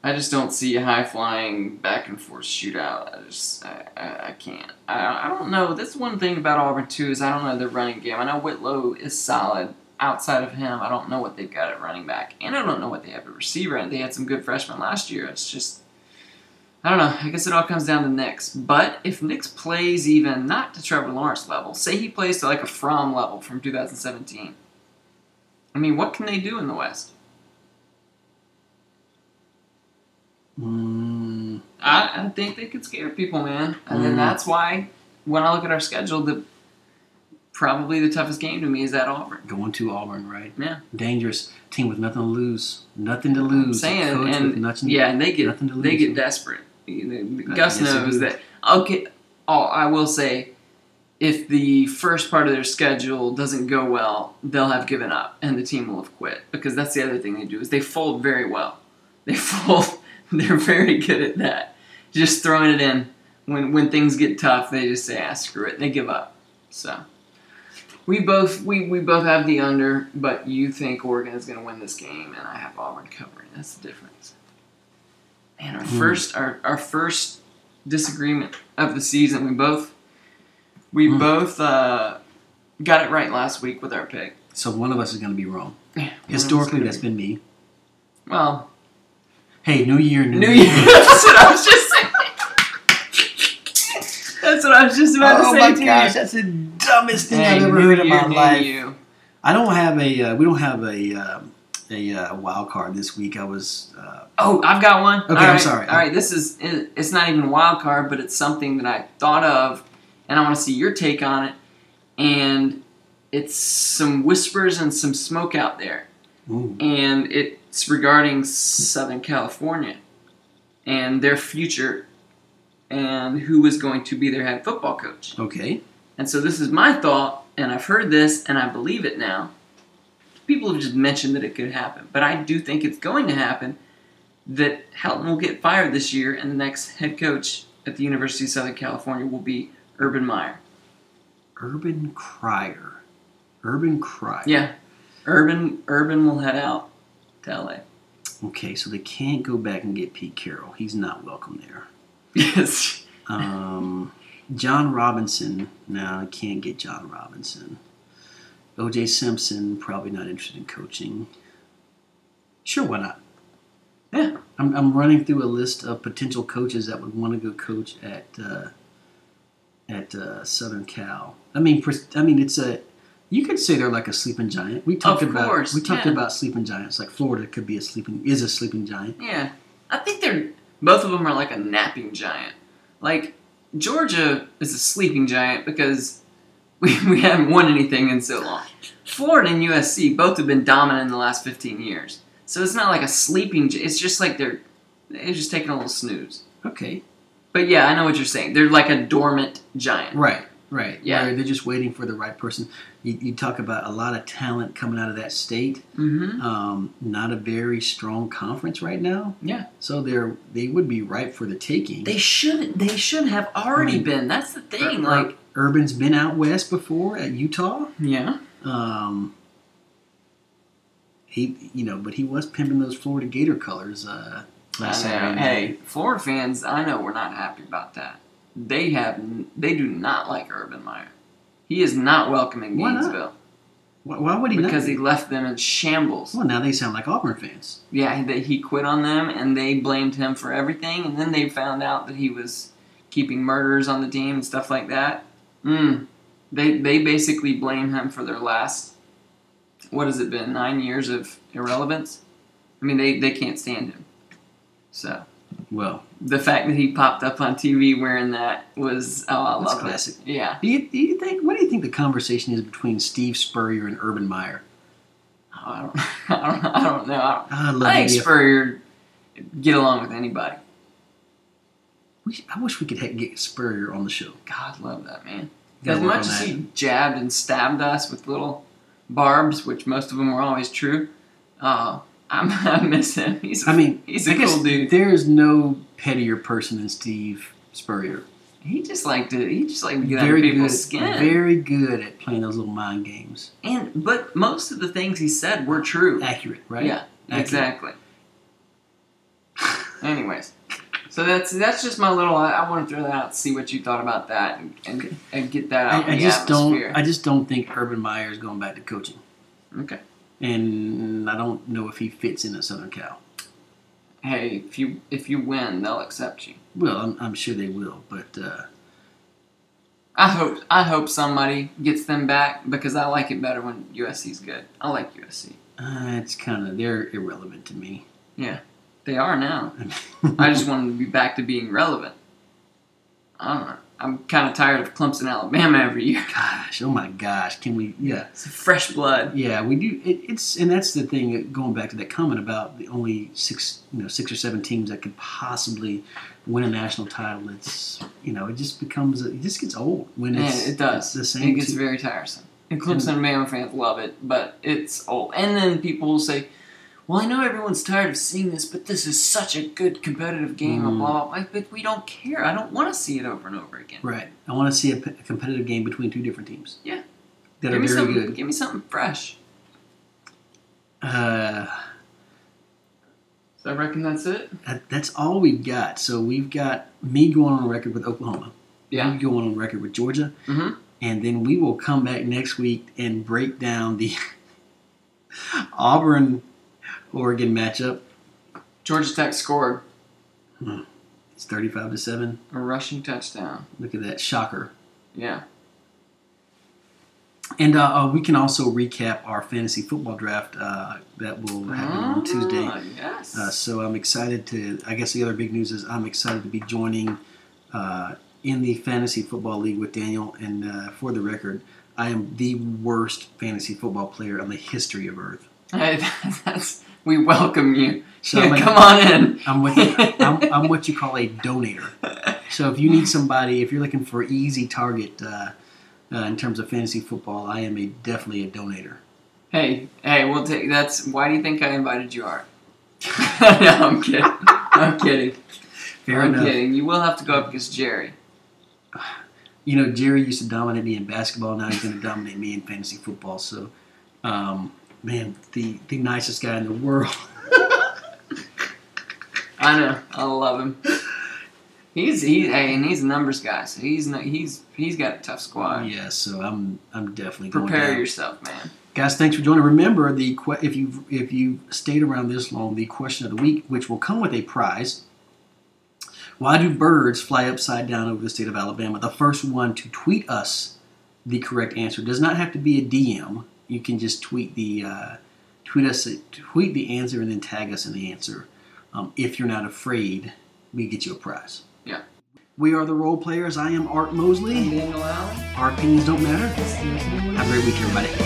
I just don't see a high flying back and forth shootout. I just I, I, I can't. I, I don't know. That's one thing about Auburn too is I don't know their running game. I know Whitlow is solid. Outside of him, I don't know what they've got at running back, and I don't know what they have at receiver. And they had some good freshmen last year. It's just I don't know. I guess it all comes down to Nix. But if Nix plays even not to Trevor Lawrence level, say he plays to like a Fromm level from 2017. I mean, what can they do in the West? Mm, I, I think they could scare people, man. And then Mm. that's why when I look at our schedule, the probably the toughest game to me is at Auburn. going to Auburn, right? Yeah. Dangerous team with nothing to lose. Nothing to lose. A saying, and with nothing, Yeah, and they get nothing to lose. they get desperate. Gus knows that. Okay, oh, I will say, if the first part of their schedule doesn't go well, they'll have given up and the team will have quit because that's the other thing they do is they fold very well. (laughs) They fold. They're very good at that. Just throwing it in when when things get tough, they just say, "Ah, screw it," and they give up. So. We both we, we both have the under, but you think Oregon is going to win this game, and I have Auburn covering. That's the difference. And our Hmm. first our, our first disagreement of the season, we both we Hmm. both uh, got it right last week with our pick. So one of us is going to be wrong. Yeah, Historically, that's been me. well, Hey, New Year, New, New Year. (laughs) that's what I was just saying. that's what I was just about Oh to say my to gosh, you. that's the dumbest thing Hey, I've ever heard in my life. you. I don't have a. Uh, we don't have a. Um, a uh, wild card this week. I was. Uh, Oh, I've got one. Okay, All I'm sorry. All right, this is it's not even a wild card, but it's something that I thought of, and I want to see your take on it. And it's some whispers and some smoke out there, ooh, and it's regarding Southern California and their future, and who is going to be their head football coach. okay. And so this is my thought, and I've heard this, and I believe it now. People have just mentioned that it could happen, but I do think it's going to happen. That Helton will get fired this year, and the next head coach at the University of Southern California will be Urban Meyer. Urban Crier. Urban Crier. Yeah, Urban Urban will head out to LA. Okay, so they can't go back and get Pete Carroll. He's not welcome there. Yes. Um, John Robinson. No, I can't get John Robinson. OJ Simpson. Probably not interested in coaching. Sure, why not? Yeah. I'm, I'm running through a list of potential coaches that would want to go coach at uh, at uh, Southern Cal. I mean, I mean, it's a you could say they're like a sleeping giant. We talked about course, we talked yeah. about sleeping giants. Like Florida could be a sleeping is a sleeping giant. Yeah, I think they're both of them are like a napping giant. Like Georgia is a sleeping giant because (laughs) we, we haven't won anything in so long. Florida and USC both have been dominant in the last 15 years. So it's not like a sleeping. It's just like they're they're just taking a little snooze. Okay. But yeah, I know what you're saying. They're like a dormant giant. Right. Right. Yeah. They're just waiting for the right person. You, you talk about a lot of talent coming out of that state. Mm-hmm. Um, not a very strong conference right now. Yeah. So they're they would be ripe for the taking. They should they should have already I mean, been. That's the thing. Ur- Like Urban's been out west before at Utah. yeah. Um, he, you know, but he was pimping those Florida Gator colors uh, I last. Saturday. Hey. Florida fans, I know we're not happy about that. They have they do not like Urban Meyer. He is not welcoming Why not? Gainesville Why, why would he because not? he left them in shambles. well, now they sound like Auburn fans. Yeah, that he quit on them and they blamed him for everything, and then they found out that he was keeping murderers on the team and stuff like that. Mm. They they basically blame him for their last what has it been nine years of irrelevance. I mean, they they can't stand him. So Well, the fact that he popped up on TV wearing that was oh I That's love classic. it. Yeah, do you, do you think? What do you think the conversation is between Steve Spurrier and Urban Meyer? Oh, I don't (laughs) I don't I don't know. I, don't, I love I think Spurrier get along with anybody. we- I wish we could ha- get Spurrier on the show. God love that man. As much as he jabbed and stabbed us with little barbs, which most of them were always true, uh, I'm, (laughs) I miss him. He's a, I mean, he's I a guess cool dude. there is no pettier person than Steve Spurrier. He just liked to he just liked to get very under good, people's skin. very good at playing those little mind games. and but most of the things he said were true. Accurate, right? Yeah, Accurate. exactly. (laughs) Anyways, so that's that's just my little. I, I want to throw that out, see what you thought about that, and, and, and get that out I, I the just atmosphere. don't. I just don't think Urban Meyer is going back to coaching, okay. and I don't know if he fits in at Southern Cal. Hey, if you if you win, they'll accept you. Well, I'm, I'm sure they will, but uh, I hope I hope somebody gets them back because I like it better when USC's good. I like USC. uh, it's kind of they're irrelevant to me. Yeah, they are now. (laughs) I just want them to be back to being relevant. I don't know. I'm kind of tired of Clemson, Alabama every year. gosh, oh my gosh, can we? Yeah, It's fresh blood. yeah, we do. It, it's and that's the thing. Going back to that comment about the only six, you know, six or seven teams that could possibly win a national title. It's you know, it just becomes it just gets old when Man, it's it does. the same. It gets two- very tiresome. And Clemson and Bama fans love it, but it's old. And then people will say, "Well, I know everyone's tired of seeing this, but this is such a good competitive game." Mm. And blah, blah, blah. But we don't care. I don't want to see it over and over again. Right. I want to see a, p- a competitive game between two different teams. Yeah. That give are me very something. good. Give me something fresh. Uh, So I reckon that's it. that, that's all we've got. So we've got me going on record with Oklahoma. Yeah. You going on record with Georgia. Mm-hmm. And then we will come back next week and break down the (laughs) Auburn Oregon matchup. Georgia Tech scored It's 35 to 7. a rushing touchdown. Look at that shocker. Yeah. And uh, uh, we can also recap our fantasy football draft uh, that will happen on Tuesday. Ah, Yes. Uh, so I'm excited to. I guess the other big news is I'm excited to be joining uh, in the fantasy football league with Daniel. And uh, for the record, I am the worst fantasy football player on the history of Earth. Hey, (laughs) that's, we welcome you. So Yeah, come on in. I'm what I'm, (laughs) I'm what you call a donator. So if you need somebody, if you're looking for easy target uh, uh, in terms of fantasy football, I am a definitely a donator. Hey, hey, we'll take. That's why do you think I invited you, Art? (laughs) no, I'm kidding. I'm kidding. Fair I'm enough. kidding. You will have to go up against Jerry. You know, Jerry used to dominate me in basketball. Now he's going to dominate me in fantasy football. So, um, man, the the nicest guy in the world. (laughs) I know. I love him. He's he hey, and he's a numbers guy, so he's no, he's he's got a tough squad. yeah, so I'm I'm definitely going Prepare down. yourself, man. Guys, thanks for joining. Remember the if you if you stayed around this long, the question of the week, which will come with a prize. Why do birds fly upside down over the state of Alabama? The first one to tweet us the correct answer does not have to be a DM. You can just tweet the uh, tweet us tweet the answer and then tag us in the answer. Um, if you're not afraid, we get you a prize. Yeah. We are the role players. I am Art Mosley. Daniel Allen. Our opinions don't matter. Have a great week, everybody.